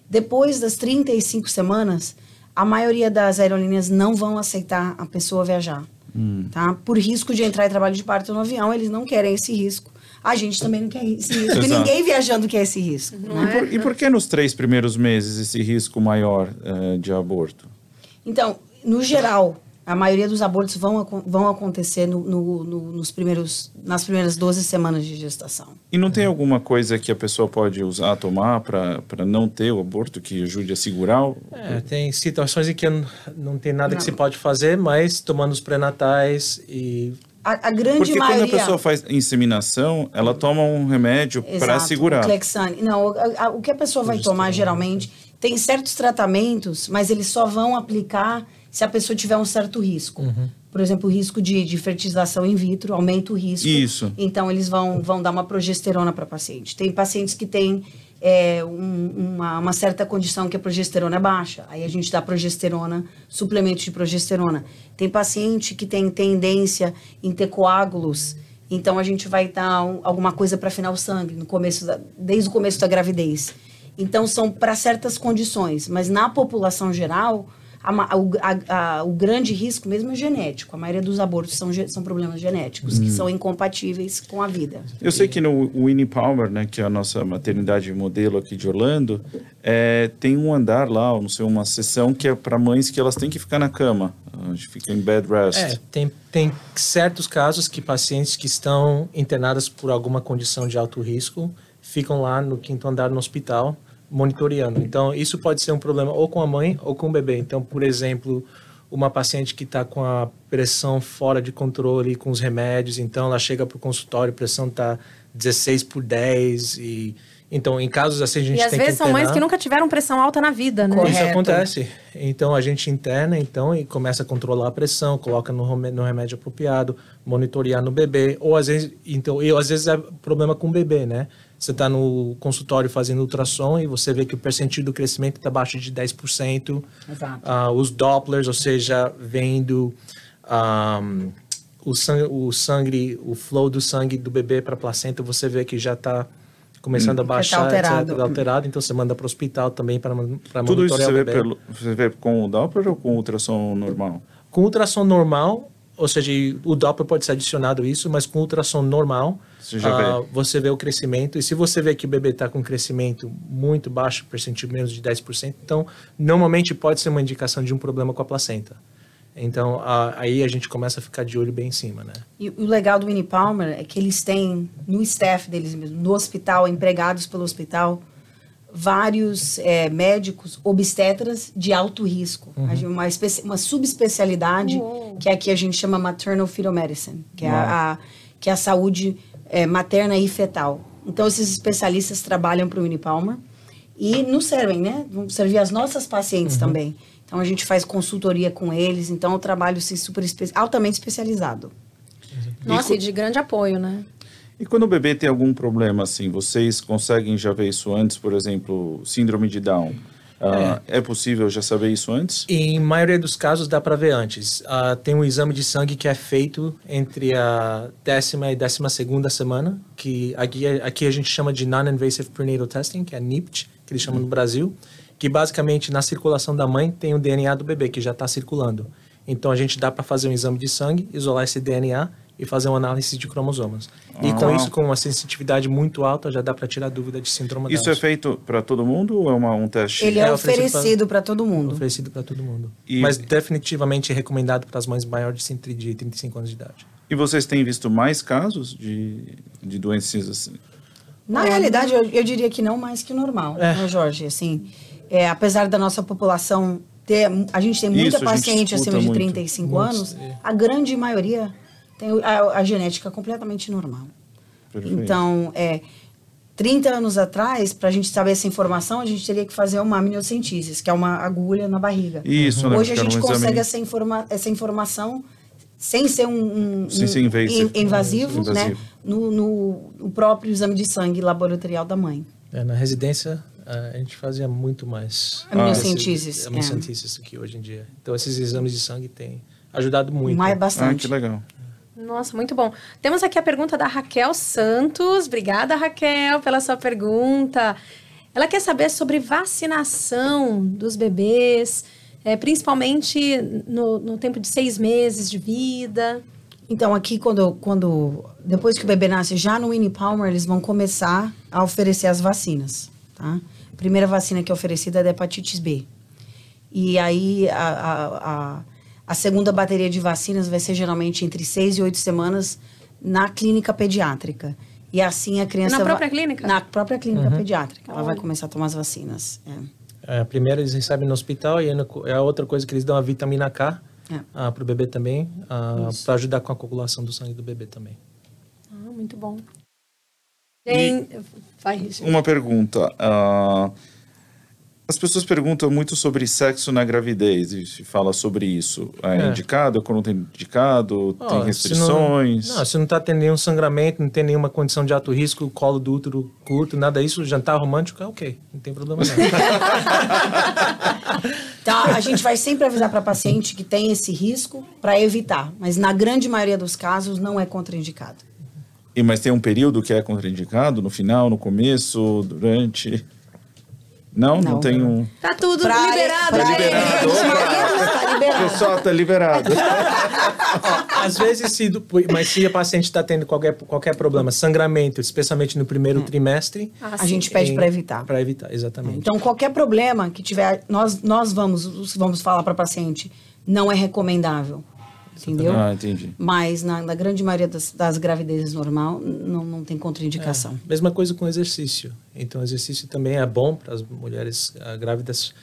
Depois das 35 semanas a maioria das aerolíneas não vão aceitar a pessoa viajar. Hum. Tá? Por risco de entrar em trabalho de parto no avião, eles não querem esse risco. A gente também não quer esse risco. Porque ninguém viajando quer esse risco. Né? E, por, e, por, que nos três primeiros meses esse risco maior uh, de aborto? Então, no geral, a maioria dos abortos vão, vão acontecer no, no, no, nos primeiros, nas primeiras 12 semanas de gestação. E não tem alguma coisa que a pessoa pode usar, tomar, para não ter o aborto, que ajude a segurar? É, tem situações em que não tem nada não. que se pode fazer, mas tomando os pré-natais e a, a, grande Porque maioria... quando a pessoa faz inseminação, ela toma um remédio para segurar. O Clexane. Não, a, o que a pessoa vai tomar geralmente tem certos tratamentos, mas eles só vão aplicar se a pessoa tiver um certo risco. Uhum. Por exemplo, o risco de, de fertilização in vitro aumenta o risco. Isso. Então, eles vão, vão dar uma progesterona para paciente. Tem pacientes que têm é, um, uma, uma, certa condição que a progesterona é baixa. Aí a gente dá progesterona, suplemento de progesterona. Tem paciente que tem tendência em ter coágulos. Então, a gente vai dar um, alguma coisa para afinar o sangue no começo da, desde o começo da gravidez. Então, são para certas condições. Mas na população geral a, a, a, o grande risco mesmo é genético. A maioria dos abortos são, são problemas genéticos, hum. que são incompatíveis com a vida. Eu sei que no Winnie Palmer, né, que é a nossa maternidade modelo aqui de Orlando, é, tem um andar lá, não sei, uma sessão que é para mães que elas têm que ficar na cama, fica em bed rest. É, tem, tem certos casos que pacientes que estão internadas por alguma condição de alto risco ficam lá no quinto andar no hospital monitoreando. Então, isso pode ser um problema ou com a mãe ou com o bebê. Então, por exemplo, uma paciente que está com a pressão fora de controle com os remédios, então ela chega para o consultório, a pressão está 16 por 10 e então, em casos assim, a gente e tem que E às vezes são mães que nunca tiveram pressão alta na vida, né? Correto. Isso acontece. Então, a gente interna, então, e começa a controlar a pressão, coloca no, no remédio apropriado, monitorear no bebê. Ou, às vezes, então, e, às vezes é problema com o bebê, né? Você está no consultório fazendo ultrassom e você vê que o percentil do crescimento está abaixo de 10%. Exato. Uh, os Dopplers, ou seja, vendo um, o, sangue, o sangue, o flow do sangue do bebê para a placenta, você vê que já está começando hum. a baixar, tá alterado. Etc, alterado. Então você manda para o hospital também para monitorar Tudo isso você vê, pelo, você vê com o Doppler ou com o ultrassom normal? Com ultrassom normal, ou seja, o Doppler pode ser adicionado isso, mas com ultrassom normal, você, uh, você vê o crescimento. E se você vê que o bebê está com um crescimento muito baixo, percentil menos de 10%, então normalmente pode ser uma indicação de um problema com a placenta. Então, uh, aí a gente começa a ficar de olho bem em cima, né? E o legal do Winnie Palmer é que eles têm no staff deles mesmo, no hospital, empregados pelo hospital, vários é, médicos obstetras de alto risco. Uhum. Uma, uma subespecialidade uhum. que aqui a gente chama maternal fetal medicine, que é a, a, que é a saúde é, materna e fetal. Então, esses especialistas trabalham para o Unipalmer e nos servem, né? Vão servir as nossas pacientes uhum. também. Então, a gente faz consultoria com eles. Então, o trabalho assim, super espe altamente especializado. Nossa, e, e de grande apoio, né? E quando o bebê tem algum problema, assim, vocês conseguem já ver isso antes, por exemplo, síndrome de Down? Uh, é. é. possível já saber isso antes? Em maioria dos casos dá para ver antes. Uh, tem um exame de sangue que é feito entre a décima e décima segunda semana, que aqui, aqui a gente chama de Non-Invasive Prenatal Testing, que é NIPT, que eles chamam no Brasil, que basicamente na circulação da mãe tem o DNA do bebê que já está circulando. Então a gente dá para fazer um exame de sangue, isolar esse DNA e fazer uma análise de cromossomos. E Ah. com isso, com uma sensitividade muito alta, já dá para tirar dúvida de síndrome Isso Down. é feito para todo mundo ou é uma, um teste? Ele é, É oferecido para todo mundo. oferecido para todo mundo. E- Mas definitivamente recomendado para as mães maiores de 100 de 35 anos de idade. E vocês têm visto mais casos de, de doenças assim? Na realidade, eu, eu diria que não mais que o normal, É. né, Jorge? Assim, é, apesar da nossa população ter... A gente tem muita Isso, paciente acima de muito. 35 Muitos, anos, é. a grande maioria tem a, a genética completamente normal. Perfeito. Então, é, 30 anos atrás, para a gente saber essa informação, a gente teria que fazer uma amniocentese, que é uma agulha na barriga. Isso, lembro Hoje a que gente um consegue exame- essa, informa essa informação sem ser um, um- Sem um ser invasive. in- invasivo, Invasivo. né? No, no- no próprio exame de sangue laboratorial da mãe. É, na residência, a gente fazia muito mais. Amniocenteses, esse- é. Aqui hoje em dia. Então, esses exames de sangue têm ajudado muito. Mais Ah, bastante. que legal. Nossa, muito bom. Temos aqui a pergunta da Raquel Santos. Obrigada, Raquel, pela sua pergunta. Ela quer saber sobre vacinação dos bebês, é, principalmente no, no tempo de seis meses de vida. Então, aqui, quando, quando depois que o bebê nasce, já no Winnie Palmer, eles vão começar a oferecer as vacinas, tá? A primeira vacina que é oferecida é da hepatite B. E aí, a, a, a, a segunda bateria de vacinas vai ser geralmente entre seis e oito semanas na clínica pediátrica. E assim a criança... Na própria clínica? Na própria clínica pediátrica. Ela vai começar a tomar as vacinas. é. É, a primeira eles recebem no hospital e é a outra coisa que eles dão a vitamina K É. para o bebê também, para ajudar com a coagulação do sangue do bebê também. Ah, muito bom. Tem... Vai, Richard. Uma pergunta. ah, as pessoas perguntam muito sobre sexo na gravidez e se fala sobre isso. É, É. indicado, quando tem indicado, tem Ó, se restrições? Não, não, se não tá tendo nenhum sangramento, não tem nenhuma condição de alto risco, colo do útero curto, nada disso, jantar romântico é ok, não tem problema não. Então, a gente vai sempre avisar para paciente que tem esse risco para evitar, mas na grande maioria dos casos não é contraindicado. E, mas tem um período que é contraindicado? No final, no começo, durante? Não, não, Não. tem um... Tá tudo Pra- liberado, gente. liberado. Tá O liberado. pessoal tá liberado. Às vezes, se, mas se a paciente está tendo qualquer, qualquer problema, sangramento, especialmente no primeiro trimestre, Ah, A gente pede para evitar. Para evitar, exatamente. Então, qualquer problema que tiver, nós, nós vamos, vamos falar para paciente, não é recomendável. Entendeu? Ah, entendi. Mas na, na grande maioria das, das gravidezes normal, não, não tem contraindicação. Mesma coisa com exercício. Então, exercício também é bom para as mulheres ah, grávidas,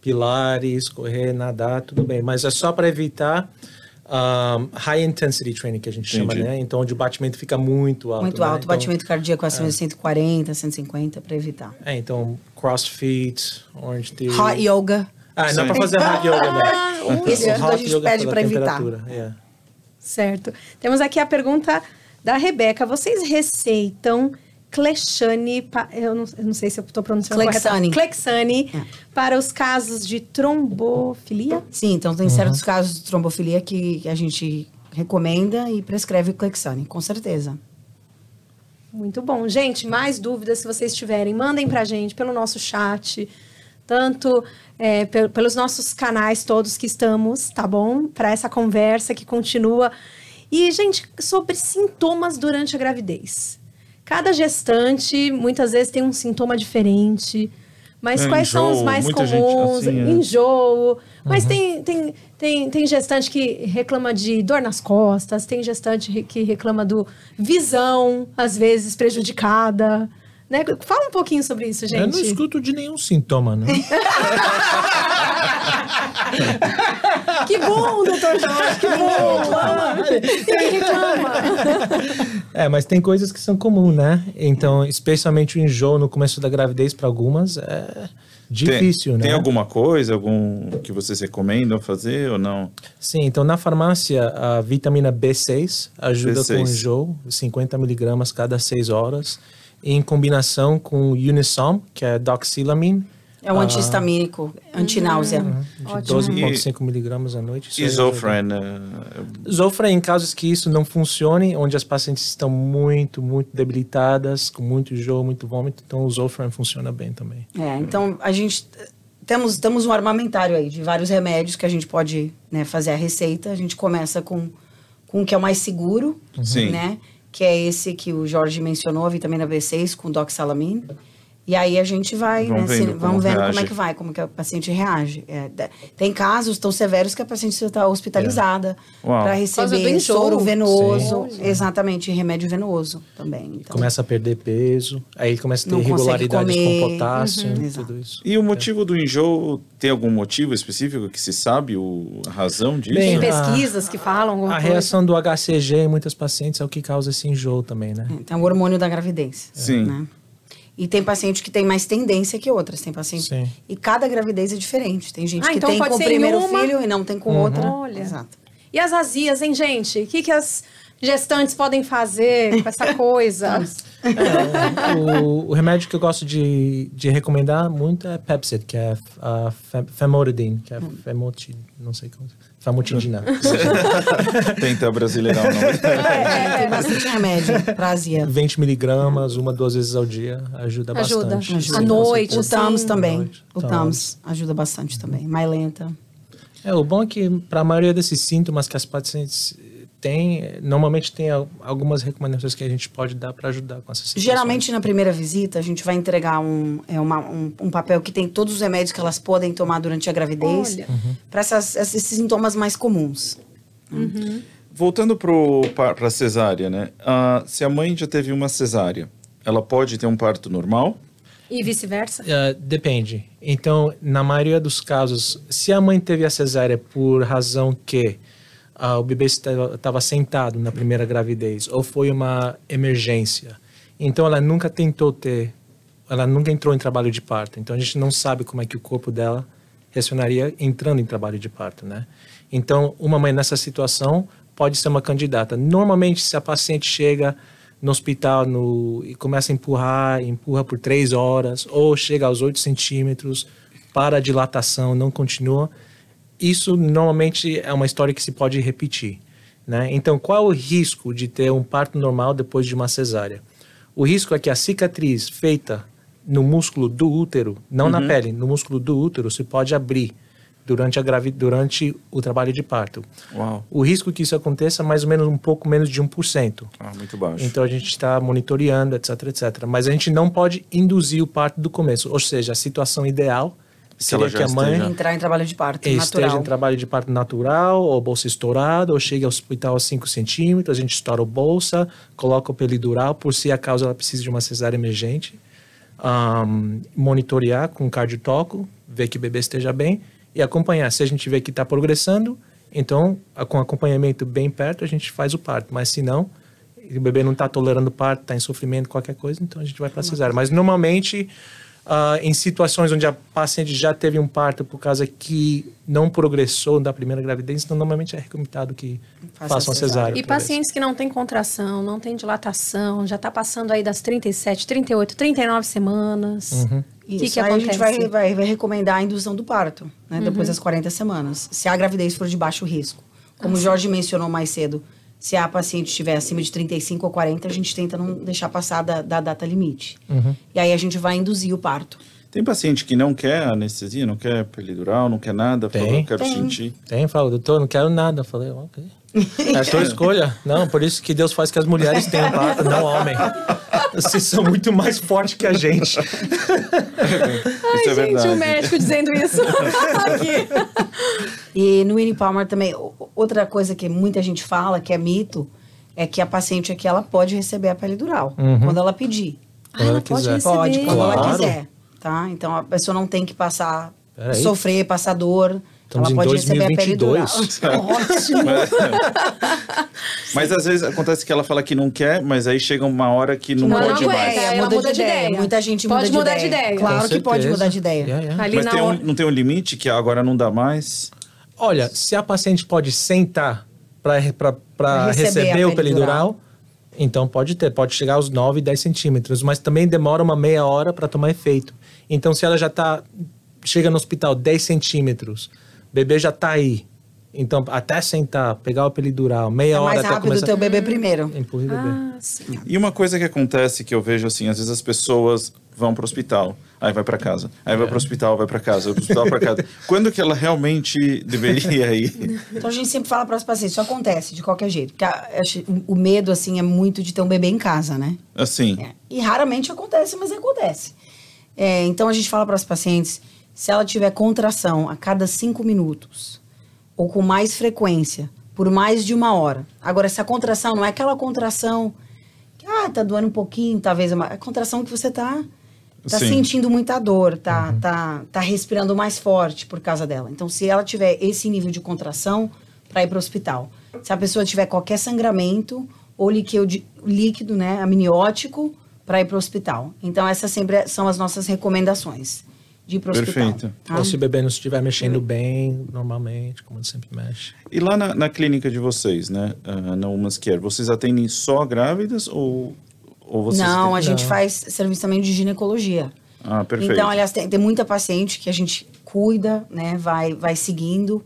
pilares, correr, nadar, tudo bem. Mas é só para evitar um, high intensity training, que a gente chama, Entendi. né? Então, onde o batimento fica muito alto. Muito né? alto, Então, batimento cardíaco acima de 140, 150, para evitar. É, então, crossfit, Orange Theory. Hot yoga. Ah, não Sim. para fazer hot yoga, né? Esse O a gente yoga pede para evitar. é. Certo. Temos aqui a pergunta da Rebeca. Vocês receitam Clexane, pa- eu não, eu não sei se eu estou pronunciando Clexane. correto. Clexane É. para os casos de trombofilia? Sim, então tem certos casos de trombofilia que a gente recomenda e prescreve Clexane, com certeza. Muito bom. Gente, mais dúvidas, se vocês tiverem, mandem pra gente pelo nosso chat, tanto é, pe- pelos nossos canais todos que estamos, tá bom? Para essa conversa que continua. E, gente, sobre sintomas durante a gravidez. Cada gestante, muitas vezes, tem um sintoma diferente. Mas É, quais são os enjoo, mais muita gente comuns? assim, é. Enjoo. Mas tem, tem, tem, tem gestante que reclama de dor nas costas, tem gestante que reclama do visão, às vezes prejudicada. Né? Fala um pouquinho sobre isso, Eu não gente. escuto de nenhum sintoma, né? Que bom, doutor Jorge, que bom. Ninguém reclama. É, mas tem coisas que são comuns, né? Então, especialmente o enjoo no começo da gravidez para algumas é difícil, tem, né? Tem alguma coisa, algum que vocês recomendam fazer ou não? Sim, então na farmácia a vitamina B6 ajuda B6. com o enjoo, 50 miligramas cada 6 horas, em combinação com o Unisom, que é doxylamine, É um antihistamínico, antináusea. de Ótimo. 12,5 miligramas à noite. Isso aí ajuda. Isofren. eh, Zofra em casos que isso não funcione, onde as pacientes estão muito, muito debilitadas, com muito enjoo, muito vômito, então o Zofran funciona bem também. É, então a gente temos, temos um armamentário aí de vários remédios que a gente pode né, fazer a receita. A gente começa com, com o que é o mais seguro, Sim. né? Que é esse que o Jorge mencionou, a vitamina B6 com doxalamina. E aí a gente vai, Vão né? se- vendo como vamos vendo como reage. é que vai, como que o paciente reage. É, tem casos tão severos que a paciente está hospitalizada Uau. para receber soro venoso, Sim. exatamente, remédio venoso também. Então, Começa a perder peso, aí ele começa a ter irregularidades comer. com potássio, Uhum. tudo isso. E o motivo do enjoo, tem algum motivo específico que se sabe o, a razão disso? Bem, Tem a- pesquisas que falam A coisa? reação do HCG em muitas pacientes é o que causa esse enjoo também, né? Tem o hormônio da gravidez. Sim. Né? E tem paciente que tem mais tendência que outras. Tem paciente. Sim. E cada gravidez é diferente. Tem gente Ah, que então tem com o primeiro uma- filho e não tem com outra. Olha. Exato. E as azias, hein, gente? O que, que as gestantes podem fazer com essa coisa? É, o, o remédio que eu gosto de, de recomendar muito é Pepcid, que é a Famotidine, que é famotid, não sei como. Famotidina. Tenta brasileirar o nome. É, tem bastante remédio pra azia. 20 miligramas, uma, duas vezes ao dia, ajuda, Ajuda. bastante. Ajuda. À noite, O. TAMS também. O Tams. TAMS ajuda bastante também. Mais lenta. É, o bom é que para a maioria desses sintomas que as pacientes eh, normalmente tem al- algumas recomendações que a gente pode dar para ajudar com essas situações. Geralmente, na primeira visita, a gente vai entregar um, é uma- um, um papel que tem todos os remédios que elas podem tomar durante a gravidez Olha. para esses sintomas mais comuns. Voltando para a cesárea, né? Ah, se a mãe já teve uma cesárea, ela pode ter um parto normal? E vice-versa? Ah, depende. Então, na maioria dos casos, se a mãe teve a cesárea por razão que ah, o bebê estava sentado na primeira gravidez ou foi uma emergência, então ela nunca tentou ter, ela nunca entrou em trabalho de parto. Então a gente não sabe como é que o corpo dela reacionaria entrando em trabalho de parto, né? Então, uma mãe nessa situação pode ser uma candidata. Normalmente, se a paciente chega no hospital no, e começa a empurrar, empurra por três horas, ou chega aos 8 centímetros, para a dilatação, não continua, isso normalmente é uma história que se pode repetir. Né? Então, qual é o risco de ter um parto normal depois de uma cesárea? O risco é que a cicatriz feita no músculo do útero, não na pele, no músculo do útero, se pode abrir durante, a gravi durante o trabalho de parto. Uau. O risco que isso aconteça é mais ou menos um pouco menos de 1%. Ah, muito baixo. Então a gente está monitoreando, etc, etc. Mas a gente não pode induzir o parto do começo. Ou seja, a situação ideal seria já que a mãe esteja- Entrar em trabalho de parto esteja natural. em trabalho de parto natural, ou bolsa estourada, ou chega ao hospital a 5 centímetros, a gente estoura a bolsa, coloca o pelidural, por se a causa ela precisa de uma cesárea emergente, Ahn, monitorear com cardiotoco, ver que o bebê esteja bem e acompanhar. Se a gente vê que está progressando, então, com acompanhamento bem perto, a gente faz o parto. Mas se não, o bebê não está tolerando o parto, está em sofrimento, qualquer coisa, então a gente vai para cesárea. Mas normalmente, ah, em situações onde a paciente já teve um parto por causa que não progressou da primeira gravidez, então normalmente é recomendado que Faça façam cesárea. cesárea. E vez. pacientes que não têm contração, não têm dilatação, já está passando aí das 37, 38, 39 semanas. Uhum. O que, Isso, que aí acontece? a gente vai, vai, vai recomendar a indução do parto, né? Uhum. Depois das 40 semanas. Se a gravidez for de baixo risco. Como o Jorge mencionou mais cedo, se a paciente estiver acima de 35 ou 40, a gente tenta não deixar passar da, da data limite. Uhum. E aí a gente vai induzir o parto. Tem paciente que não quer anestesia, não quer peridural, não quer nada, Tem. falou, eu quero Tem. sentir. Tem, fala, doutor, não quero nada. Eu falei, ok. É a tua escolha. Não, por isso que Deus faz que as mulheres tenham parto, não homem. Vocês são muito mais fortes que a gente. isso Ai, é gente, verdade. o médico dizendo isso aqui. E no Winnie Palmer também, outra coisa que muita gente fala, que é mito, é que a paciente aqui, ela pode receber a pele dural, Uhum. quando ela pedir. Ah, ela ela pode receber. Pode, quando ela Claro. quiser, tá? Então, a pessoa não tem que passar, Peraí. sofrer, passar dor. Estamos ela em pode receber a pele 2022. dural. Ótimo. Mas às vezes acontece que ela fala que não quer, mas aí chega uma hora que não, Ela pode não mais. aguenta. ela muda de ideia. Muita gente Pode muda mudar de de ideia. ideia. Claro Com que pode mudar de ideia. Yeah, yeah. Ali Mas tem um- não tem um limite que agora não dá mais? Olha, se a paciente pode sentar para receber receber, o peridural. peridural, então pode ter, pode chegar aos 9, 10 centímetros, mas também demora uma meia hora para tomar efeito. Então, se ela já tá, chega no hospital 10 centímetros, bebê já tá aí, Então, até sentar, pegar o pelidural, meia É hora mais até rápido começar... o teu bebê primeiro. Empurra o bebê. Ah, sim. E uma coisa que acontece que eu vejo assim, às vezes as pessoas vão para o hospital, aí vai para casa, aí vai para o hospital, vai para casa, vai para o hospital, para casa. Quando que ela realmente deveria ir? Então a gente sempre fala para os pacientes, isso acontece de qualquer jeito. Porque a- o medo, assim, é muito de ter um bebê em casa, né? Assim, É. E raramente acontece, mas acontece. É, então a gente fala para as pacientes, se ela tiver contração a cada cinco minutos, ou com mais frequência, por mais de uma hora. Agora, essa contração não é aquela contração que, ah, tá doendo um pouquinho, talvez. É uma, é contração que você tá, tá Sim. sentindo muita dor, tá, tá, tá respirando mais forte por causa dela. Então, se ela tiver esse nível de contração, para ir para o hospital. Se a pessoa tiver qualquer sangramento ou líquido, líquido né, amniótico, para ir para o hospital. Então, essas sempre são as nossas recomendações de ir para o hospital. Perfeito. tá? Ou se o bebê não estiver mexendo bem, normalmente, como ele sempre mexe. e lá na, na clínica de vocês, né, ah, na Woman's Care, vocês atendem só grávidas ou, ou vocês... Não, a gente faz serviço também de ginecologia. Ah, perfeito. Então, aliás, tem, tem muita paciente que a gente cuida, né? Vai, vai seguindo.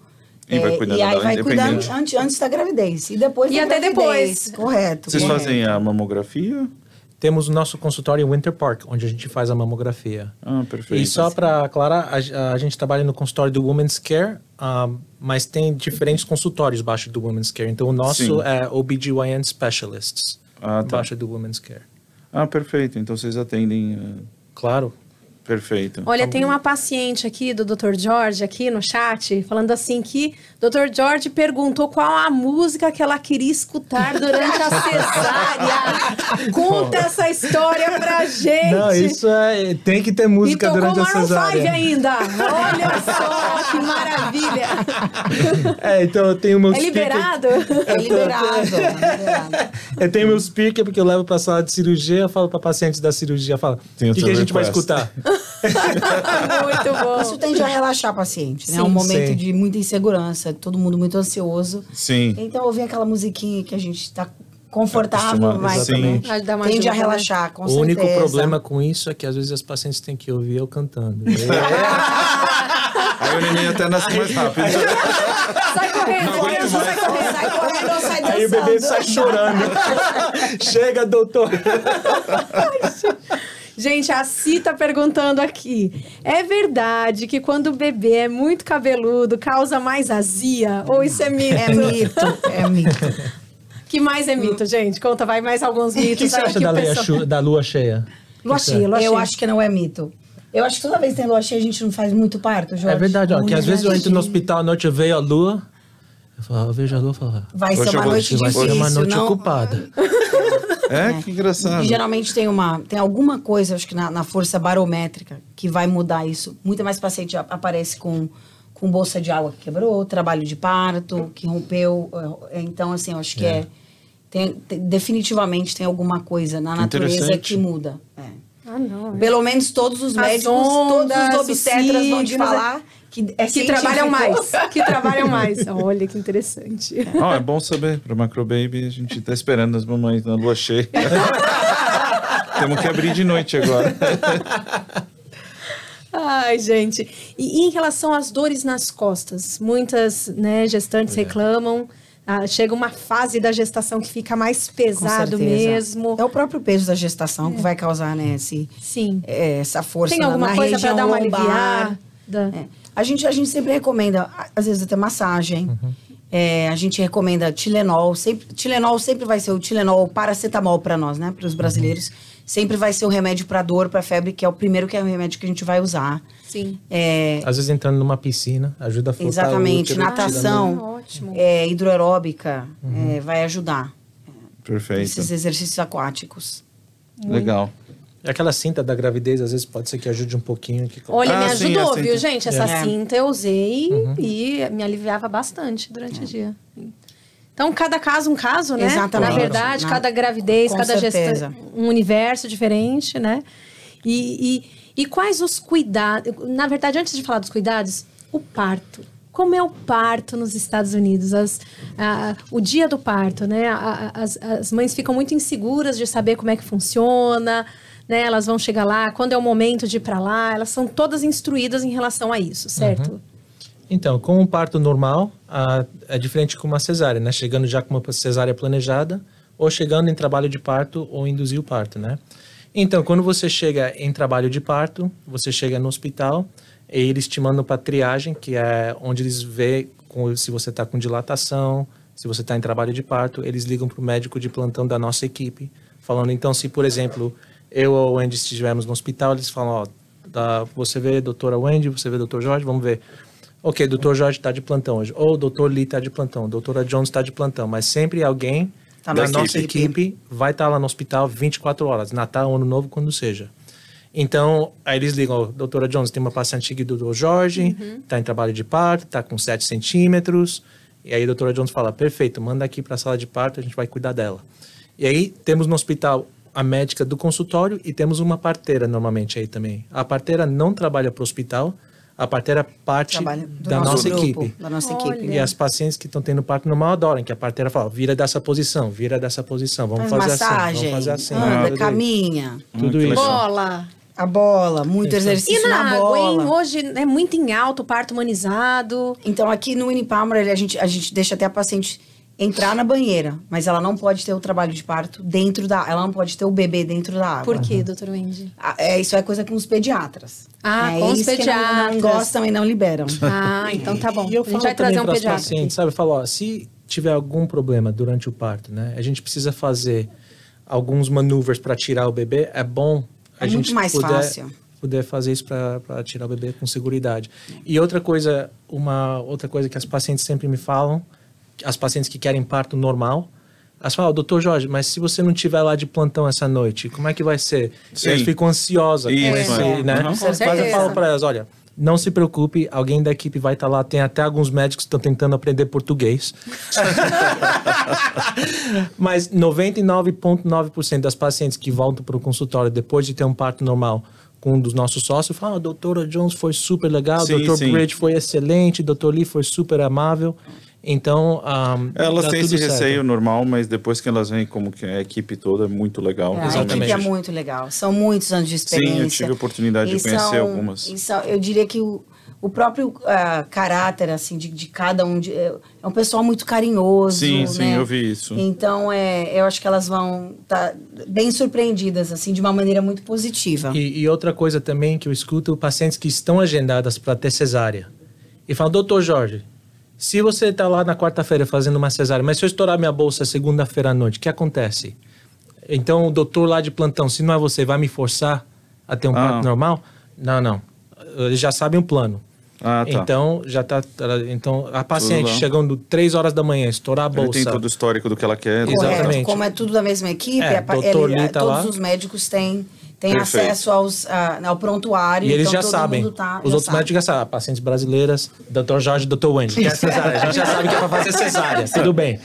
E vai é, cuidando e aí vai cuidando antes, antes da gravidez. E depois E da até gravidez. depois. Correto. Vocês correto. fazem a mamografia? Temos o nosso consultório em Winter Park, onde a gente faz a mamografia. Ah, perfeito. E só para aclarar, a, a gente trabalha no consultório do Women's Care, ah, mas tem diferentes consultórios abaixo do Women's Care. Então, o nosso Sim. é OBGYN Specialists, Ah, tá. abaixo do Women's Care. Ah, perfeito. Então vocês atendem... ah, Claro. Perfeito. Olha, tem uma paciente aqui do Dr. George aqui no chat falando assim que Dr. George perguntou qual a música que ela queria escutar durante a cesárea. Conta essa história pra gente. Não, isso é. Tem que ter e música tocou durante a Maroon 5 cesárea. ainda. Olha só que maravilha. É, então eu tenho meu É speaker. liberado? É liberado. é liberado. Eu tenho meu speaker porque eu levo pra sala de cirurgia, eu falo pra pacientes da cirurgia, Tem o o que, que a gente vai request." escutar? Muito bom. Isso tende a relaxar a paciente, né? É um Sim. momento Sim. de muita insegurança, todo mundo muito ansioso. Sim. Então, ouvir aquela musiquinha que a gente tá confortável, uma Tende a ajuda, relaxar, com o único certeza. problema com isso é que às vezes as pacientes têm que ouvir eu cantando. Aí o neném até nasce mais rápido. Sai correndo, sai correndo. Sai correndo sai Aí o bebê dançando. sai chorando. Chega, doutor. Gente, a Si tá perguntando aqui. É verdade que quando o bebê é muito cabeludo, causa mais azia? Ou isso é mito? É mito, é mito. Que mais é mito, gente? Conta, vai mais alguns O que mitos você acha da, chu- da lua cheia? Lua cheia, lua Eu cheia. acho que não é mito. Eu acho que toda vez que tem lua cheia, a gente não faz muito parto, Jorge. É verdade, ó, que às vezes eu entro no hospital. à noite, eu vejo a lua, eu, falo, eu vejo a lua e falo, Vai Hoje ser eu uma noite vai difícil, ser uma noite não... ocupada. É, que engraçado. E geralmente tem uma, tem alguma coisa, acho que na, na força barométrica, que vai mudar isso. Muita mais paciente aparece com, com bolsa de água que quebrou, trabalho de parto, que rompeu. é, Então, assim, eu acho que é. tem- tem- definitivamente tem alguma coisa na Que natureza que muda. é. Ah, não. é. Pelo menos todos os As médicos, todos ondas, os os obstetras vão te signos, falar que é Que trabalham mais. Que trabalham mais. Olha que interessante. Ó, é bom saber. Para Macrobaby, a gente tá esperando as mamães na lua cheia. Temos que abrir de noite agora. Ai, gente. E em relação às dores nas costas, muitas né, gestantes reclamam. Ah, chega uma fase da gestação que fica mais pesado mesmo. É o próprio peso da gestação que vai causar, né, esse, Sim. é, essa força Tem na, alguma na coisa para dar uma lombar. aliviada? É. A, gente, a gente sempre recomenda, a- às vezes até massagem. É, a gente recomenda Tilenol. Sempre, Tilenol sempre vai ser o Tilenol, o paracetamol para nós, né? Para os brasileiros. Sempre vai ser o remédio para dor, para febre, que é o primeiro que é o remédio que a gente vai usar. Sim. É, Às vezes entrando numa piscina, ajuda a flotar exatamente. o útero, Natação, Ah, é, hidroaeróbica, é, vai ajudar. Perfeito. Esses exercícios aquáticos. Legal. E aquela cinta da gravidez, às vezes pode ser que ajude um pouquinho. Que... Olha, Ah, me sim, ajudou, a viu, gente? Essa É. cinta eu usei e me aliviava bastante durante o dia. Então, cada caso um caso, né? Exatamente. Na verdade, Na- cada gravidez, com cada gestação, um universo diferente, né? E, e, e quais os cuidados? Na verdade, antes de falar dos cuidados, o parto. Como é o parto nos Estados Unidos? As, a- o dia do parto, né? A- as, as mães ficam muito inseguras de saber como é que funciona, né? Elas vão chegar lá, quando é o momento de ir para lá, elas são todas instruídas em relação a isso, certo? Então, com um parto normal, a, é diferente com uma cesárea, né? Chegando já com uma cesárea planejada, ou chegando em trabalho de parto ou induzir o parto, né? Então, quando você chega em trabalho de parto, você chega no hospital e eles te mandam para triagem, que é onde eles com, se você está com dilatação, se você está em trabalho de parto, eles ligam para o médico de plantão da nossa equipe, falando, então, se, por exemplo, eu ou o Andy estivermos no hospital, eles falam, ó, tá, você vê doutora Wendy, você vê doutor Jorge, vamos ver. Ok, doutor Jorge está de plantão hoje. Ou doutor Lee está de plantão, doutora Jones está de plantão. Mas sempre alguém Tá da na nossa equipe. equipe vai estar lá no hospital 24 horas, Natal, Ano Novo, quando seja. Então, aí eles ligam, "Ó, doutora Jones, tem uma paciente aqui do doutor Jorge, está em trabalho de parto, está com 7 centímetros. E aí a doutora Jones fala, perfeito, manda aqui para a sala de parto, a gente vai cuidar dela. E aí temos no hospital a médica do consultório e temos uma parteira normalmente aí também. A parteira não trabalha para o hospital, a parteira parte Trabalho do da nosso nossa grupo, equipe. Da nossa Olha. equipe. E as pacientes que estão tendo parto normal adoram, que a parteira fala, vira dessa posição, vira dessa posição, vamos Faz fazer assim, massagem, vamos fazer assim. anda, tudo caminha. Tudo Hum, isso. Bola. a bola, muito Isso. exercício E na, na, água, hein? bola. Hoje é muito em alto, parto humanizado. Então, aqui no Unipalmer, a gente, a gente deixa até a paciente entrar na banheira, mas ela não pode ter o trabalho de parto dentro da... Ela não pode ter o bebê dentro da água. Por quê, doutor Wendy? Ah, É, isso é coisa com os pediatras. Ah, é com os isso que não- não, pediatras. gostam e não liberam. Ah, então tá bom. E eu a gente falo vai trazer um pediatra. pacientes, sabe? Eu falo, ó, se tiver algum problema durante o parto, né? A gente precisa fazer alguns maneuvers para tirar o bebê, é bom a É gente muito mais puder, fácil. poder fazer isso para tirar o bebê com segurança. E outra coisa, uma outra coisa que as pacientes sempre me falam, as pacientes que querem parto normal, elas falam, "Ó, doutor Jorge, mas se você não tiver lá de plantão essa noite, como é que vai ser? Sim. Elas ficam ansiosas Isso, com esse, é. né? Uhum. Mas eu falo para elas, olha, não se preocupe, alguém da equipe vai estar lá. Tem até alguns médicos que estão tentando aprender português. Mas 99,9% das pacientes que voltam para o consultório depois de ter um parto normal com um dos nossos sócios falam: ah, doutora Jones foi super legal, o Sim, doutor sim. Bridge foi excelente, o doutor Lee foi super amável. Então, um, Elas dá têm esse certo. receio normal, mas depois que elas vêm, como que a equipe toda é muito legal. É, a Exatamente. equipe é muito legal. São muitos anos de experiência. Sim, eu tive a oportunidade de E conhecer são- algumas. e são- eu diria que o, o próprio ah, caráter assim de, de cada um de- é é um pessoal muito carinhoso. Sim, sim, né? eu vi isso. Então é, eu acho que elas vão estar bem surpreendidas assim de uma maneira muito positiva. E, e outra coisa também que eu escuto, pacientes que estão agendadas para ter cesárea. E falam, doutor Jorge, se você está lá na quarta-feira fazendo uma cesárea, mas se eu estourar minha bolsa segunda-feira à noite, o que acontece? Então o doutor lá de plantão, se não é você, vai me forçar a ter um Ah. parto normal? Não, não. Eles já sabem o plano. Ah, tá. Então, já tá. Então, a paciente chegando 3 horas da manhã, estourar a Ele bolsa. tem todo o histórico do que ela quer. Correto. Exatamente. Como é tudo da mesma equipe, É, a ele- Lee tá todos lá. os médicos têm, têm Perfeito. acesso aos, ah, ao prontuário. E eles então já todo sabem. mundo tá- Os já outros sabe. médicos já sabem. Pacientes brasileiras, Dr. Jorge e Dr. Wendy. Quer cesárea? A gente já sabe que é para fazer cesárea. Tudo bem.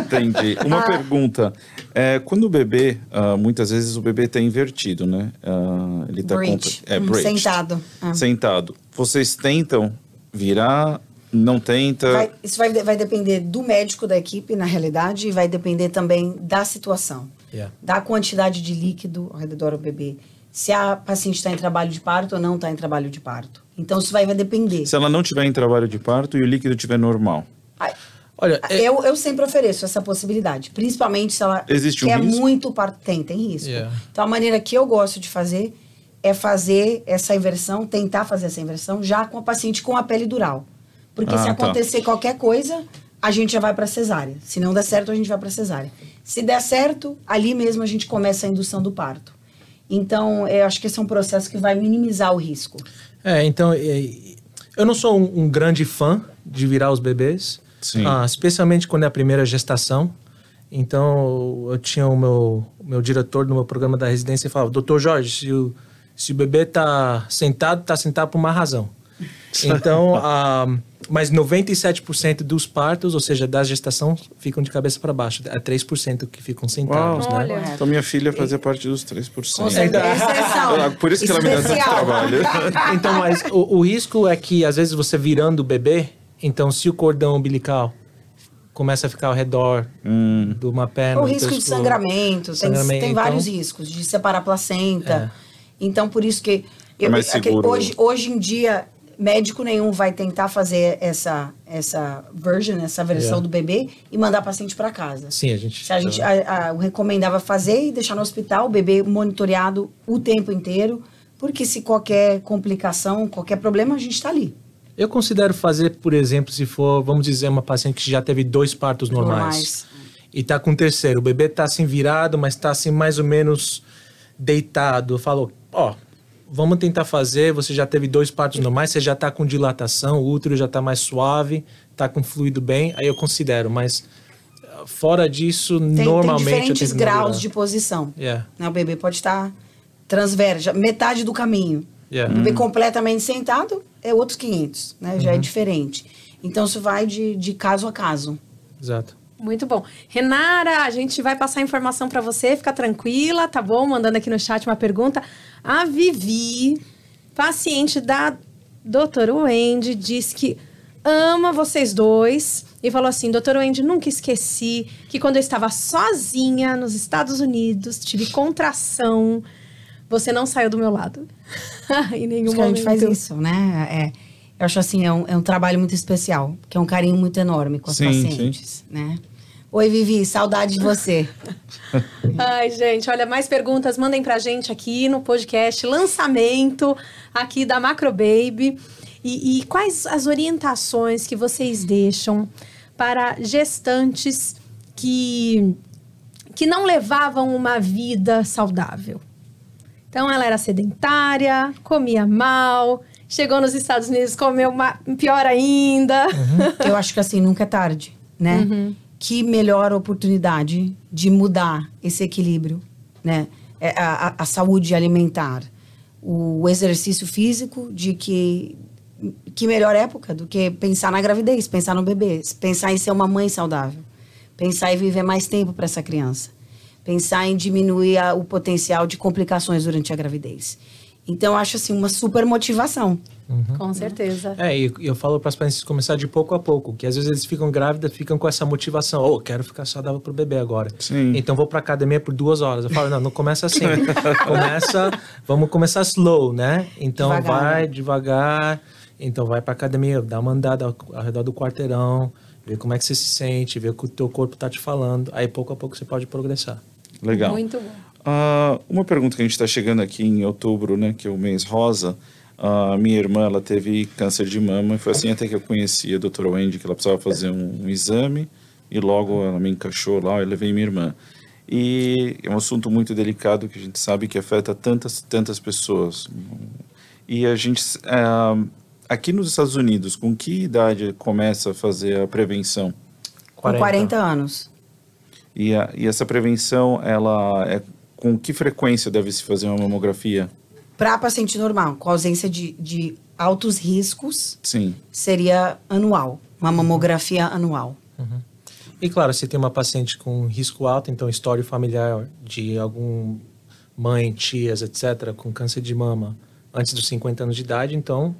Entendi. Uma pergunta. É, quando o bebê, ah, muitas vezes o bebê está invertido, né? Ah, ele está Bridge. É, Hum, bridged. sentado. É. Sentado. Vocês tentam virar, não tenta? Vai- isso vai, vai depender do médico da equipe, na realidade, e vai depender também da situação, Yeah. da quantidade de líquido ao redor do bebê. Se a paciente está em trabalho de parto ou não está em trabalho de parto. Então, isso vai, vai depender. Se ela não tiver em trabalho de parto e o líquido estiver normal. Ai, Olha, é- Eu, eu sempre ofereço essa possibilidade, principalmente se ela Existe um quer risco? muito parto. Tem, tem risco. Yeah. Então, a maneira que eu gosto de fazer é fazer essa inversão, tentar fazer essa inversão já com a paciente com a pele dural. Porque Ah, se tá. acontecer qualquer coisa, a gente já vai para cesárea. Se não der certo, a gente vai para cesárea. Se der certo, ali mesmo a gente começa a indução do parto. Então, eu acho que esse é um processo que vai minimizar o risco. É, então, eu não sou um, um grande fã de virar os bebês, Sim. ah, especialmente quando é a primeira gestação. Então, eu tinha o meu, o meu diretor no meu programa da residência e falava, doutor Jorge, se o, se o bebê tá sentado, tá sentado por uma razão. Então, ah, mas 97% dos partos, ou seja, da gestação, ficam de cabeça para baixo. É 3% que ficam sentados, Uau. né? Olha. Então minha filha fazia parte dos 3%. Com certeza. Exceção. Ah, Por isso que ela me dá tanto Especial. trabalho. Então, mas o, o risco é que, às vezes, você virando o bebê, então, se o cordão umbilical começa a ficar ao redor Hum. de uma perna... O risco de pescoço, sangramento, tem, sangramento, tem então- vários riscos, de separar a placenta. É. Então, por isso que. É mais aquele- seguro. hoje, hoje em dia, médico nenhum vai tentar fazer essa essa version, essa versão Yeah. do bebê e mandar paciente para casa. Sim, a gente. Se a gente a, a, o recomendava fazer e deixar no hospital o bebê monitoreado o tempo inteiro, porque se qualquer complicação, qualquer problema, a gente está ali. Eu considero fazer, por exemplo, se for, vamos dizer, uma paciente que já teve dois partos normais. Normais. E tá com o terceiro. O bebê tá assim virado, mas tá assim mais ou menos deitado. Falou, ó, vamos tentar fazer. Você já teve dois partos normais, você já tá com dilatação, o útero já tá mais suave, tá com fluido bem. Aí eu considero, mas ah, fora disso, Tem, tem normalmente eu diferentes graus de posição. Yeah? O bebê pode estar transverso, metade do caminho. yeah. O bebê completamente sentado é outros 500, né? Já é diferente. Então, isso vai de, de caso a caso. Exato. Muito bom. Renara, a gente vai passar informação para você, fica tranquila, tá bom? Mandando aqui no chat uma pergunta. A Vivi, paciente da doutora Wendy, diz que ama vocês dois e falou assim: Doutora Wendy, nunca esqueci que quando eu estava sozinha nos Estados Unidos, tive contração, você não saiu do meu lado. em nenhum Acho que a momento. gente faz isso, né? É, eu acho assim, é um, é um trabalho muito especial, que é um carinho muito enorme com as Sim, pacientes, né? Oi, Vivi, saudade de você. Ai, gente, olha, mais perguntas, mandem pra gente aqui no podcast lançamento aqui da Macro Baby. E, e quais as orientações que vocês deixam para gestantes que, que não levavam uma vida saudável? Então, ela era sedentária, comia mal, chegou nos Estados Unidos, comeu ma- pior ainda. Eu acho que assim, nunca é tarde, né? Que melhor oportunidade de mudar esse equilíbrio, né? É A, a- a saúde alimentar, o exercício físico, de que que melhor época do que pensar na gravidez, pensar no bebê, pensar em ser uma mãe saudável, pensar em viver mais tempo para essa criança, pensar em diminuir a- o potencial de complicações durante a gravidez. Então, eu acho assim uma super motivação. Com certeza. É, e eu falo para as pacientes começar de pouco a pouco, que às vezes eles ficam grávidas, ficam com essa motivação, oh, quero ficar saudável pro bebê agora. Sim. Então vou pra academia por duas horas. Eu falo, não, não começa assim. começa, vamos começar slow, né? Então Devagar, vai né? devagar. Então vai pra academia, dá uma andada ao, ao redor do quarteirão, vê como é que você se sente, vê o que o teu corpo tá te falando. Aí pouco a pouco você pode progressar. Legal. Muito bom. Ah, uma pergunta que a gente está chegando aqui em outubro, né, que é o mês rosa. A minha irmã, ela teve câncer de mama e foi assim até que eu conheci a doutora Wendy, que ela precisava fazer um, um exame e logo ela me encaixou lá, eu levei minha irmã. E é um assunto muito delicado que a gente sabe que afeta tantas, tantas pessoas. E a gente, ah, aqui nos Estados Unidos, com que idade começa a fazer a prevenção? Com 40 anos. E, a, e essa prevenção, ela é com que frequência deve se fazer uma mamografia? Para paciente normal, com ausência de, de altos riscos, Sim. seria anual. Uma mamografia anual. E claro, se tem uma paciente com risco alto, então história familiar de algum mãe, tias, etc., com câncer de mama antes dos 50 anos de idade, então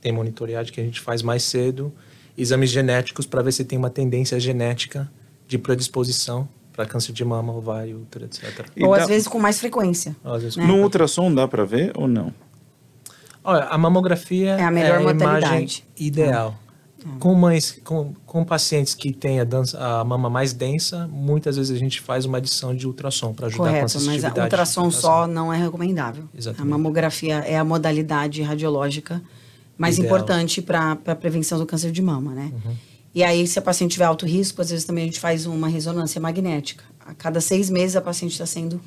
tem monitoreagem que a gente faz mais cedo, exames genéticos para ver se tem uma tendência genética de predisposição para câncer de mama, ovário, útero, etc. E Ou dá- às vezes com mais frequência. Vezes- No ultrassom dá para ver ou não? Olha, a mamografia É a melhor imagem modalidade. ideal. Com mães, com, com pacientes que têm a, dança, a mama mais densa, muitas vezes a gente faz uma adição de ultrassom para ajudar com a Correto, mas sensitividade. a ultrassom de só não é recomendável. Exatamente. A mamografia é a modalidade radiológica mais Ideal. importante para a prevenção do câncer de mama, né? Uhum. E aí, se a paciente tiver alto risco, às vezes também a gente faz uma ressonância magnética. A cada seis meses a paciente está sendo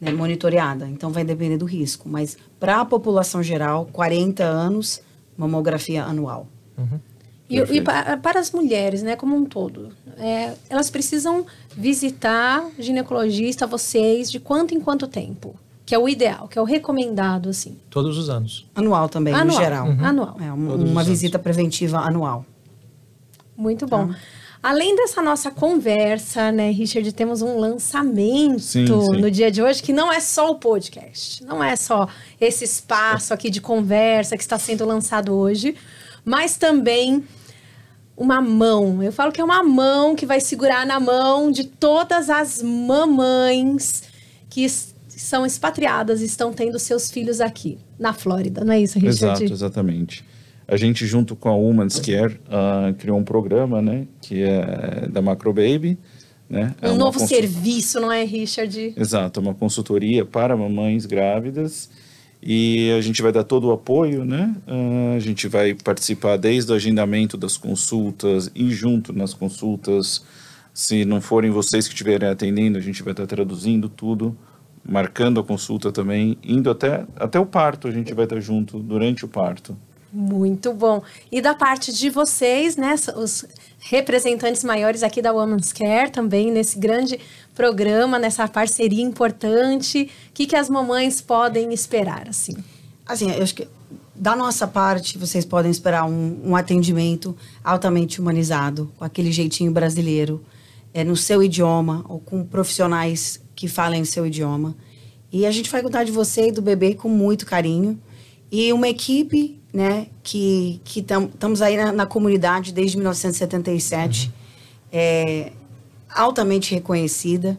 né, monitoreada. Então, vai depender do risco. Mas para a população geral, 40 anos, mamografia anual. E, e pa- para as mulheres, né, como um todo, é, elas precisam visitar ginecologista, vocês, de quanto em quanto tempo? Que é o ideal, que é o recomendado, assim. Todos os anos. Anual também, Anual. no geral. Uhum. Anual. É, um- uma anos. visita preventiva anual. Muito bom. Além dessa nossa conversa, né, Richard, temos um lançamento Sim, sim. no dia de hoje, que não é só o podcast, não é só esse espaço aqui de conversa que está sendo lançado hoje, mas também uma mão. Eu falo que é uma mão que vai segurar na mão de todas as mamães que são expatriadas e estão tendo seus filhos aqui, na Flórida, não é isso, Richard? Exato, exatamente. A gente junto com a Women's Care uh, criou um programa, né, que é da Macro Baby, né? Um é novo serviço, não é, Richard? Exato, uma consultoria para mamães grávidas e a gente vai dar todo o apoio, né? Uh, a gente vai participar desde o agendamento das consultas e junto nas consultas. Se não forem vocês que estiverem atendendo, a gente vai estar traduzindo tudo, marcando a consulta também, indo até, até o parto, a gente vai estar junto durante o parto. Muito bom. E da parte de vocês, né, os representantes maiores aqui da Women's Care também nesse grande programa, nessa parceria importante, o que, que as mamães podem esperar, assim? Assim, eu acho que da nossa parte, vocês podem esperar um, um atendimento altamente humanizado, com aquele jeitinho brasileiro, é, no seu idioma, ou com profissionais que falem o seu idioma. E a gente vai cuidar de você e do bebê com muito carinho. E uma equipe né, que estamos aí na, na, comunidade desde 1977, uhum. é, altamente reconhecida.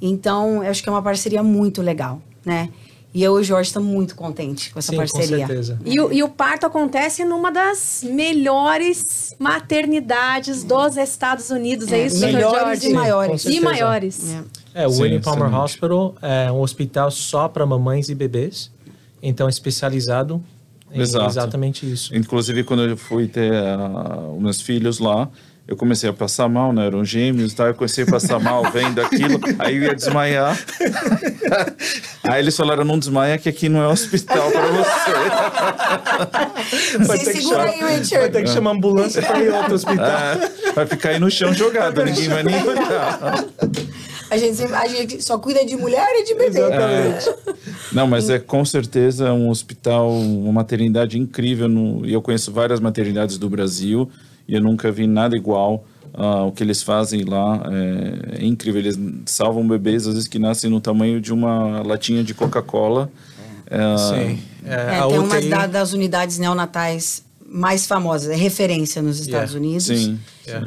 Então, eu acho que é uma parceria muito legal, né? E eu e o Jorge estamos muito contentes com essa Sim, parceria. Com certeza. E, o, e o parto acontece numa das melhores maternidades dos Estados Unidos, é, é isso, Melhores e maiores. E maiores. É, é o Winnie Palmer excelente. Hospital é um hospital só para mamães e bebês, então especializado Exato. Exatamente isso. Inclusive, quando eu fui ter uh, os meus filhos lá, eu comecei a passar mal, né? Eram gêmeos, tá? Eu comecei a passar mal vendo aquilo, aí eu ia desmaiar. aí eles falaram, não desmaia que aqui não é hospital para você. Vai ter, chamar, aí, vai ter que chamar ambulância para ir outro hospital. É, vai ficar aí no chão jogado, ninguém vai nem olhar. A gente, a gente só cuida de mulher e de bebê. Exatamente. É. Não, mas é com certeza um hospital, uma maternidade incrível. No, e eu conheço várias maternidades do Brasil e eu nunca vi nada igual. Uh, o que eles fazem lá é, é, incrível. Eles salvam bebês, às vezes, que nascem no tamanho de uma latinha de Coca-Cola. Uh, Sim. É, é, tem UTI... uma das unidades neonatais mais famosas, é referência nos Estados yeah. Unidos. Sim.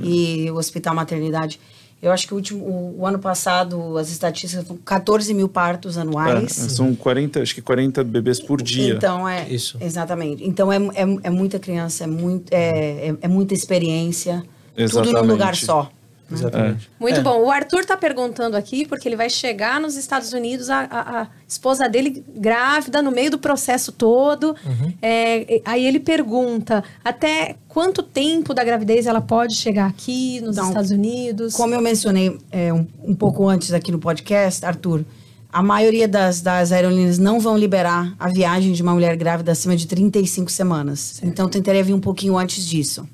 E o Hospital Maternidade eu acho que o, último, o, o ano passado, as estatísticas foram 14 mil partos anuais. É, são 40, acho que 40 bebês por dia. Então, é. Isso. Exatamente. Então, é, é, é muita criança, é, muito, é, é, é muita experiência. Exatamente. Tudo num lugar só. Né? Exatamente. É. Muito é. bom. O Arthur está perguntando aqui, porque ele vai chegar nos Estados Unidos, a, a, a esposa dele grávida, no meio do processo todo. Uhum. É, aí ele pergunta: até quanto tempo da gravidez ela pode chegar aqui nos então, Estados Unidos? Como eu mencionei é, um, um pouco antes aqui no podcast, Arthur. A maioria das, das aerolíneas não vão liberar a viagem de uma mulher grávida acima de 35 semanas. Certo. Então, tentaria vir um pouquinho antes disso.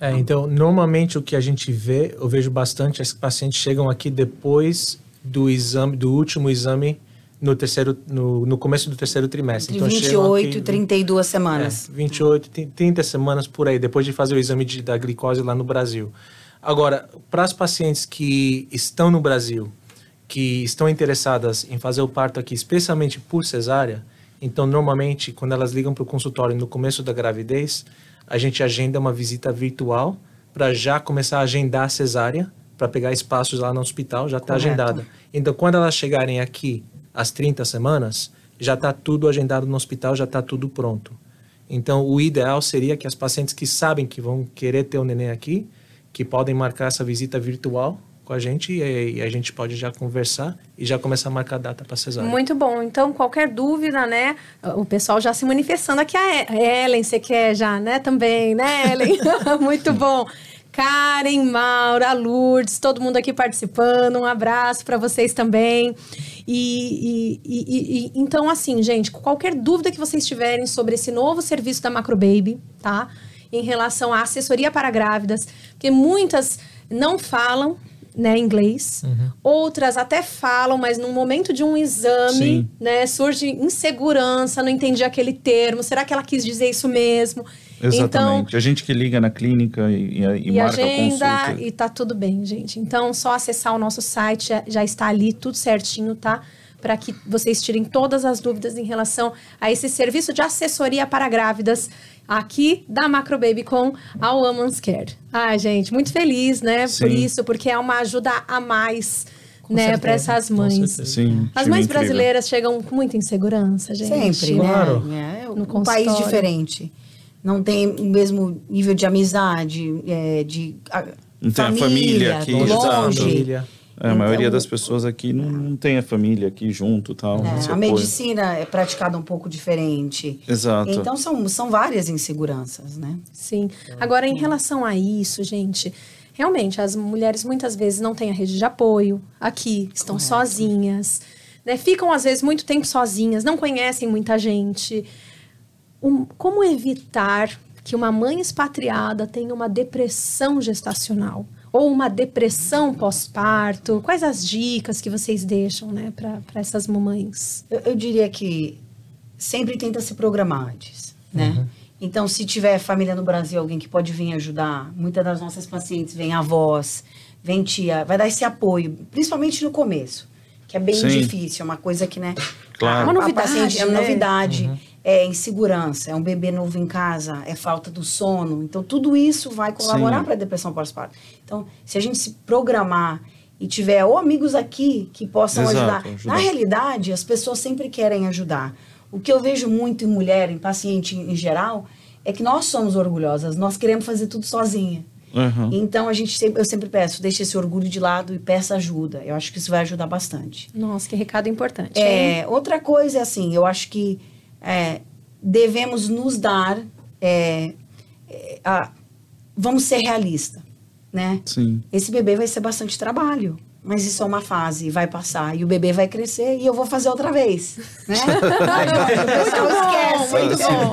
É, então, normalmente o que a gente vê, eu vejo bastante, as pacientes chegam aqui depois do exame, do último exame no terceiro, no, no começo do terceiro trimestre. Então, 28 e 32 semanas. É, 28, 30 semanas por aí, depois de fazer o exame de, da glicose lá no Brasil. Agora, para as pacientes que estão no Brasil, que estão interessadas em fazer o parto aqui, especialmente por cesárea, então, normalmente, quando elas ligam para o consultório no começo da gravidez, a gente agenda uma visita virtual para já começar a agendar a cesárea, para pegar espaços lá no hospital, já está agendada. Então, quando elas chegarem aqui às 30 semanas, já está tudo agendado no hospital, já está tudo pronto. Então, o ideal seria que as pacientes que sabem que vão querer ter o neném aqui, que podem marcar essa visita virtual com a gente e, e, a gente pode já conversar e já começar a marcar a data para cesárea. Muito bom. Então, qualquer dúvida, né? O pessoal já se manifestando aqui. A Ellen, você quer já, né? Também, né, Ellen? Muito bom. Karen, Maura, Lourdes, todo mundo aqui participando. Um abraço para vocês também. E, e, e, e, então, assim, gente, qualquer dúvida que vocês tiverem sobre esse novo serviço da Macro Baby, tá? Em relação à assessoria para grávidas, porque muitas não falam né, inglês. Uhum. Outras até falam, mas no momento de um exame, né, surge insegurança, não entendi aquele termo. Será que ela quis dizer isso mesmo? Exatamente. Então, a gente que liga na clínica e, e, e marca agenda, a consulta. E tá tudo bem, gente. Então, só acessar o nosso site, já, já está ali tudo certinho, tá? Para que vocês tirem todas as dúvidas em relação a esse serviço de assessoria para grávidas aqui da Macro Baby com a Woman's Care. Ah, gente, muito feliz, né, Sim. por isso, porque é uma ajuda a mais. Com né, para essas mães. Sim, As mães brasileiras chegam com muita insegurança, gente. Sempre, né? claro. né? É, um país diferente. não tem o mesmo nível de amizade, é, de a, Não tem a família aqui, longe. Família. É, a maioria Então- das pessoas aqui não, não tem a família aqui junto tal. É, a apoio. medicina é praticada um pouco diferente. Exato. Então são, são várias inseguranças, né? Sim. Agora, em relação a isso, gente, realmente, as mulheres muitas vezes não têm a rede de apoio aqui, estão sozinhas, né? Ficam, às vezes, muito tempo sozinhas, não conhecem muita gente. Um- como evitar que uma mãe expatriada tenha uma depressão gestacional? Ou uma depressão pós-parto? Quais as dicas que vocês deixam, né, para essas mamães? Eu, eu diria que sempre tenta se programar antes, né? Então, se tiver família no Brasil, alguém que pode vir ajudar, muitas das nossas pacientes vêm avós, vem tia, vai dar esse apoio, principalmente no começo, que é bem Sim. difícil, é uma coisa que, né? Claro. a- Uma a novidade, paciente- é né? novidade, é insegurança, é um bebê novo em casa, é falta do sono. Então, tudo isso vai colaborar para a depressão pós-parto. Então, se a gente se programar e tiver ou amigos aqui que possam Exato, ajudar. ajudar. Na realidade, as pessoas sempre querem ajudar. O que eu vejo muito em mulher, em paciente em geral, é que nós somos orgulhosas, nós queremos fazer tudo sozinha. Uhum. Então, a gente sempre, eu sempre peço, deixe esse orgulho de lado e peça ajuda. Eu acho que isso vai ajudar bastante. Nossa, que recado importante. hein? É, outra coisa é assim, eu acho que é, devemos nos dar, é, é, a- vamos ser realistas, né? Sim. Esse bebê vai ser bastante trabalho, mas isso é uma fase, vai passar e o bebê vai crescer e eu vou fazer outra vez, né? o pessoal esquece. muito bom.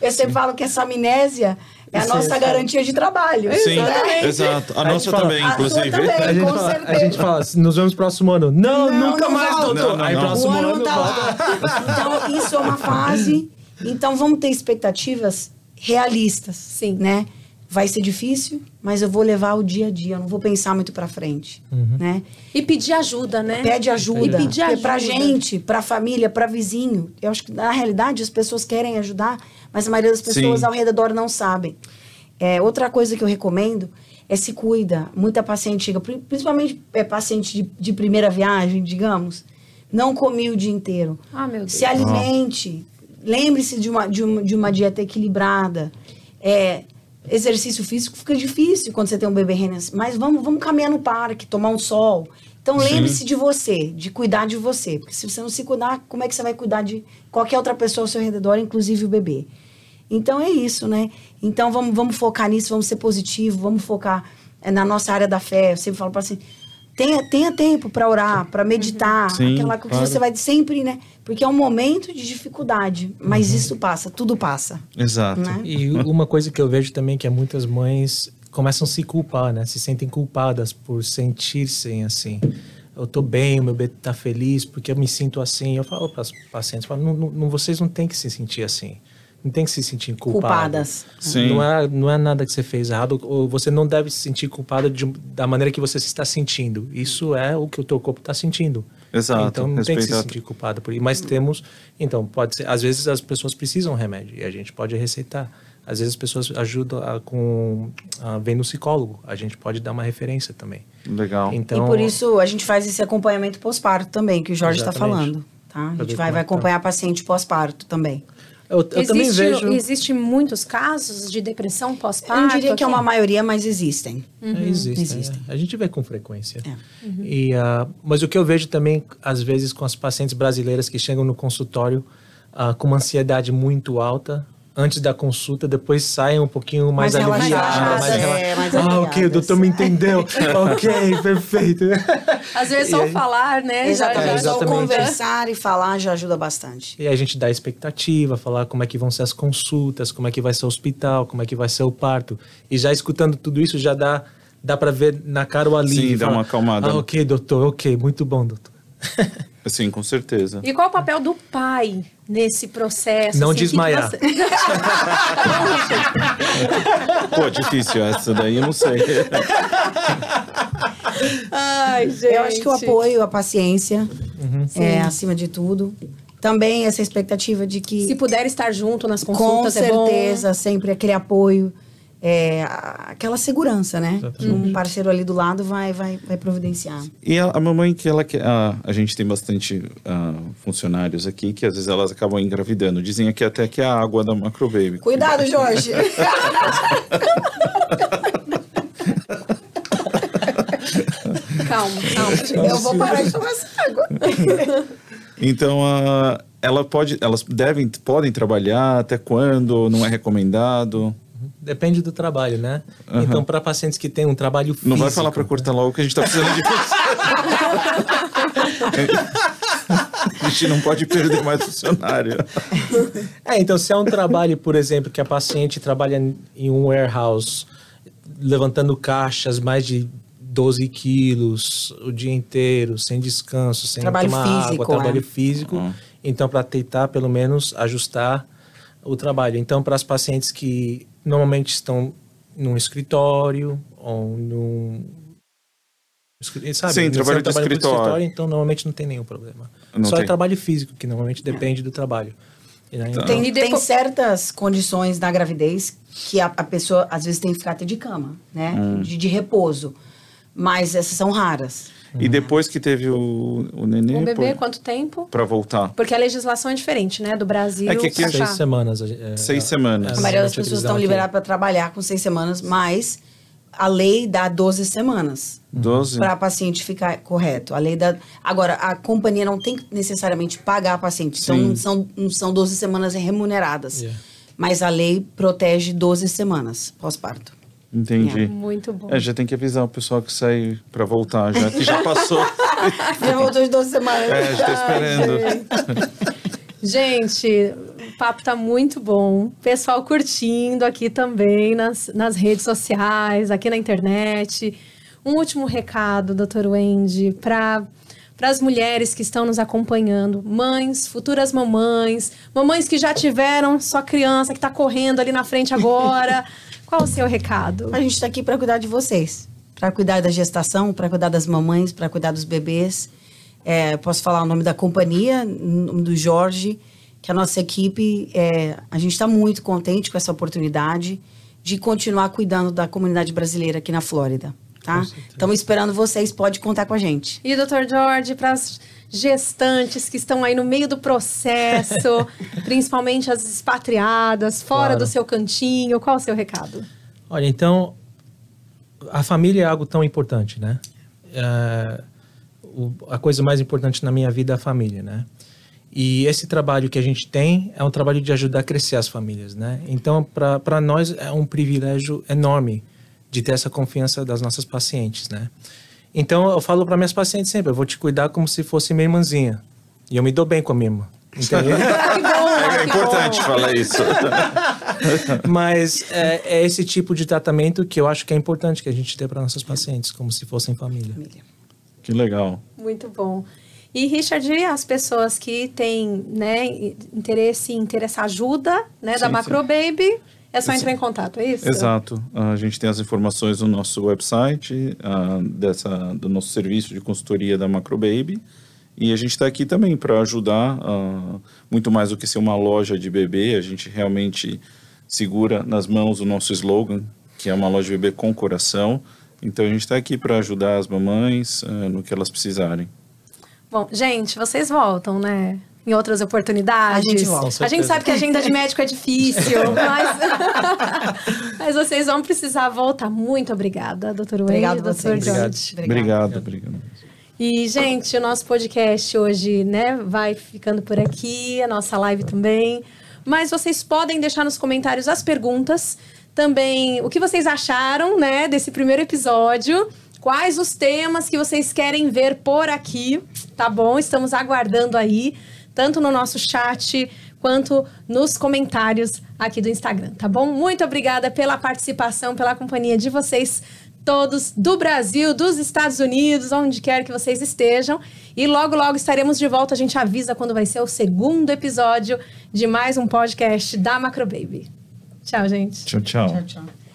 Eu sempre falo que essa amnésia é a nossa garantia de trabalho. Sim, né? exato. A, A nossa fala- também, A sua inclusive. também. A gente, Com fala, a gente fala, nos vemos próximo ano. Não, Não, nunca não mais, volta. doutor. Não, Aí próximo o ano ano tá lá. Então, isso é uma fase. Então, vamos ter expectativas realistas. Sim. Né? Vai ser difícil, mas eu vou levar o dia a dia. Eu não vou pensar muito pra frente. Né? E pedir ajuda, né? Pede ajuda. E pedir Porque Pra ajuda. gente, pra família, pra vizinho. Eu acho que, na realidade, as pessoas querem ajudar, mas a maioria das pessoas Sim. ao redor não sabem. É, outra coisa que eu recomendo é se cuida. Muita paciente chega, pri- principalmente é, paciente de, de primeira viagem, digamos, não comi o dia inteiro. Ah, meu Deus. Se alimente. Lembre-se de uma, de, uma, de uma dieta equilibrada. É, exercício físico fica difícil quando você tem um bebê renascido. Mas vamos, vamos caminhar no parque, tomar um sol. Então lembre-se de você, de cuidar de você. Porque se você não se cuidar, como é que você vai cuidar de qualquer outra pessoa ao seu redor, inclusive o bebê? Então é isso, né? Então vamos, vamos focar nisso, vamos ser positivo, vamos focar é, na nossa área da fé. Eu sempre falo para assim, tenha, tenha tempo para orar, para meditar, Sim, aquela coisa claro. que você vai sempre, né? Porque é um momento de dificuldade, mas Uhum. isso passa, tudo passa. Exato. Né? E uma coisa que eu vejo também que é muitas mães começam a se culpar, né? Se sentem culpadas por sentir-se assim. Eu tô bem, o meu bebê tá feliz porque eu me sinto assim. Eu falo para as pacientes, falo, não- não- vocês não têm que se sentir assim. Não tem que se sentir culpado. Culpadas. Sim. Não é, não é nada que você fez errado, ou você não deve se sentir culpado de- da maneira que você se está sentindo. Isso é o que o teu corpo está sentindo. Exato, Então não tem que se sentir culpado por isso. Mas temos, então pode ser, às vezes as pessoas precisam de remédio e a gente pode receitar. Às vezes as pessoas ajudam a, com a, vem no psicólogo, a gente pode dar uma referência também. Legal. Então e por isso a gente faz esse acompanhamento pós-parto também, que o Jorge está falando. Tá? A gente vai, vai é que tá. acompanhar paciente pós-parto também. Eu, eu também existe, vejo. existe muitos casos de depressão Eu pós-parto? não diria que é uma maioria, mas existem. É, existe, Existem. é. A gente vê com frequência. É. E, ah, mas o que eu vejo também, às vezes, com as pacientes brasileiras que chegam no consultório ah, com uma ansiedade muito alta, antes da consulta, depois saem um pouquinho mais, Mais aliviadas. mais rela- é, mais ah, ok, o aliviadas. doutor me entendeu. ok, perfeito. Às vezes só aí- falar, né? Exatamente. Já, já, Só exatamente. conversar e falar já ajuda bastante. E aí a gente dá expectativa, falar como é que vão ser as consultas, como é que vai ser o hospital, como é que vai ser o parto. E já escutando tudo isso, já dá, dá para ver na cara o alívio. Sim, dá uma acalmada, Ah, ok, doutor, ok, muito bom, doutor. Sim, com certeza. E qual o papel do pai nesse processo? Não assim, desmaiar. você- Pô, difícil essa daí, eu não sei. Ai, gente. Eu acho que o apoio, a paciência Uhum. é acima de tudo. Também essa expectativa de que Se puder estar junto nas com consultas, é bom. certeza sempre aquele apoio. É, a- aquela segurança, né? Que um parceiro ali do lado vai, vai, vai providenciar. E a, a mamãe que ela quer. A, a gente tem bastante ah, funcionários aqui que às vezes elas acabam engravidando. Dizem aqui até que é a água da Macro Baby. Cuidado, Jorge! Calma, calma. Eu vou parar de tomar essa água. Então, ah, ela pode, elas devem, podem trabalhar até quando? Não é recomendado? Depende do trabalho, né? Então, para pacientes que têm um trabalho físico... Não vai falar para cortar logo que a gente tá precisando de A gente não pode perder mais funcionário. É, então se é um trabalho, por exemplo, que a paciente trabalha em um warehouse, levantando caixas mais de 12 quilos o dia inteiro, sem descanso, sem Trabalho tomar físico, água, trabalho é. físico. Então, para tentar, pelo menos, ajustar o trabalho. Então, para as pacientes que normalmente estão num escritório ou num... Sabe, Sim, trabalho de pro escritório. Então, normalmente não tem nenhum problema. Não Só tem. é trabalho físico, que normalmente depende do trabalho. E, né, então- Tem, tem certas condições na gravidez que a, a pessoa às vezes tem que ficar até de cama, né? Hum. De, de repouso. Mas essas são raras. E depois que teve o, o neném, Um bebê, pô, quanto tempo? pra voltar? Porque a legislação é diferente, né? Do Brasil. É que aqui é cá. Seis semanas. é, Seis é, semanas. é, A maioria das pessoas estão liberadas para trabalhar com seis semanas, mas a lei dá 12 semanas. 12? para a paciente ficar correto. A lei da agora a companhia não tem que necessariamente pagar a paciente. Então não são não são 12 semanas remuneradas. Yeah. Mas a lei protege 12 semanas pós-parto. Entendi. Muito bom. É, já tem que avisar o pessoal que sai pra voltar, já que já passou. Já voltou de 12 semanas. é, já tá esperando. Gente, o papo tá muito bom. Pessoal curtindo aqui também nas, nas redes sociais, aqui na internet. Um último recado, doutor Wendy, para para as mulheres que estão nos acompanhando, mães, futuras mamães, mamães que já tiveram sua criança que está correndo ali na frente agora. Qual o seu recado? A gente está aqui para cuidar de vocês, para cuidar da gestação, para cuidar das mamães, para cuidar dos bebês. É, posso falar o nome da companhia, o nome do Jorge, que a nossa equipe, é, a gente está muito contente com essa oportunidade de continuar cuidando da comunidade brasileira aqui na Flórida. Tá? Estamos esperando vocês, pode contar com a gente. E, doutor Jorge, para as gestantes que estão aí no meio do processo, principalmente as expatriadas, fora Claro. do seu cantinho, qual o seu recado? Olha, então, a família é algo tão importante, né? É, o- a coisa mais importante na minha vida é a família, né? E esse trabalho que a gente tem é um trabalho de ajudar a crescer as famílias, né? Então, para nós é um privilégio enorme de ter essa confiança das nossas pacientes, né? Então, eu falo para minhas pacientes sempre, eu vou te cuidar como se fosse minha irmãzinha. E eu me dou bem com a minha irmã. Entendeu? bom, É que importante falar isso. Mas é, é esse tipo de tratamento que eu acho que é importante que a gente dê para nossas pacientes, como se fossem família. Que legal. Muito bom. E, Richard, as pessoas que têm né, interesse em ter essa ajuda né, da Sim, Macro Baby, é só entrar em contato, é isso? Exato. A gente tem as informações no nosso website, ah, dessa, do nosso serviço de consultoria da Macrobaby. E a gente está aqui também para ajudar, ah, muito mais do que ser uma loja de bebê, a gente realmente segura nas mãos o nosso slogan, que é uma loja de bebê com coração. Então a gente está aqui para ajudar as mamães ah, no que elas precisarem. Bom, gente, vocês voltam, né? Em outras oportunidades. A gente volta. A gente sabe que a agenda de médico é difícil, mas... mas vocês vão precisar voltar. Muito obrigada, doutor Wendy, Obrigado doutor vocês. Jorge. Obrigado, obrigado. E, gente, o nosso podcast hoje, né, vai ficando por aqui, a nossa live também. Mas vocês podem deixar nos comentários as perguntas, também o que vocês acharam, né, desse primeiro episódio. Quais os temas que vocês querem ver por aqui, tá bom? Estamos aguardando aí, tanto no nosso chat quanto nos comentários aqui do Instagram, tá bom? Muito obrigada pela participação, pela companhia de vocês todos do Brasil, dos Estados Unidos, onde quer que vocês estejam. E logo, logo estaremos de volta. A gente avisa quando vai ser o segundo episódio de mais um podcast da Macro Baby. Tchau, gente. Tchau, tchau. Tchau, tchau.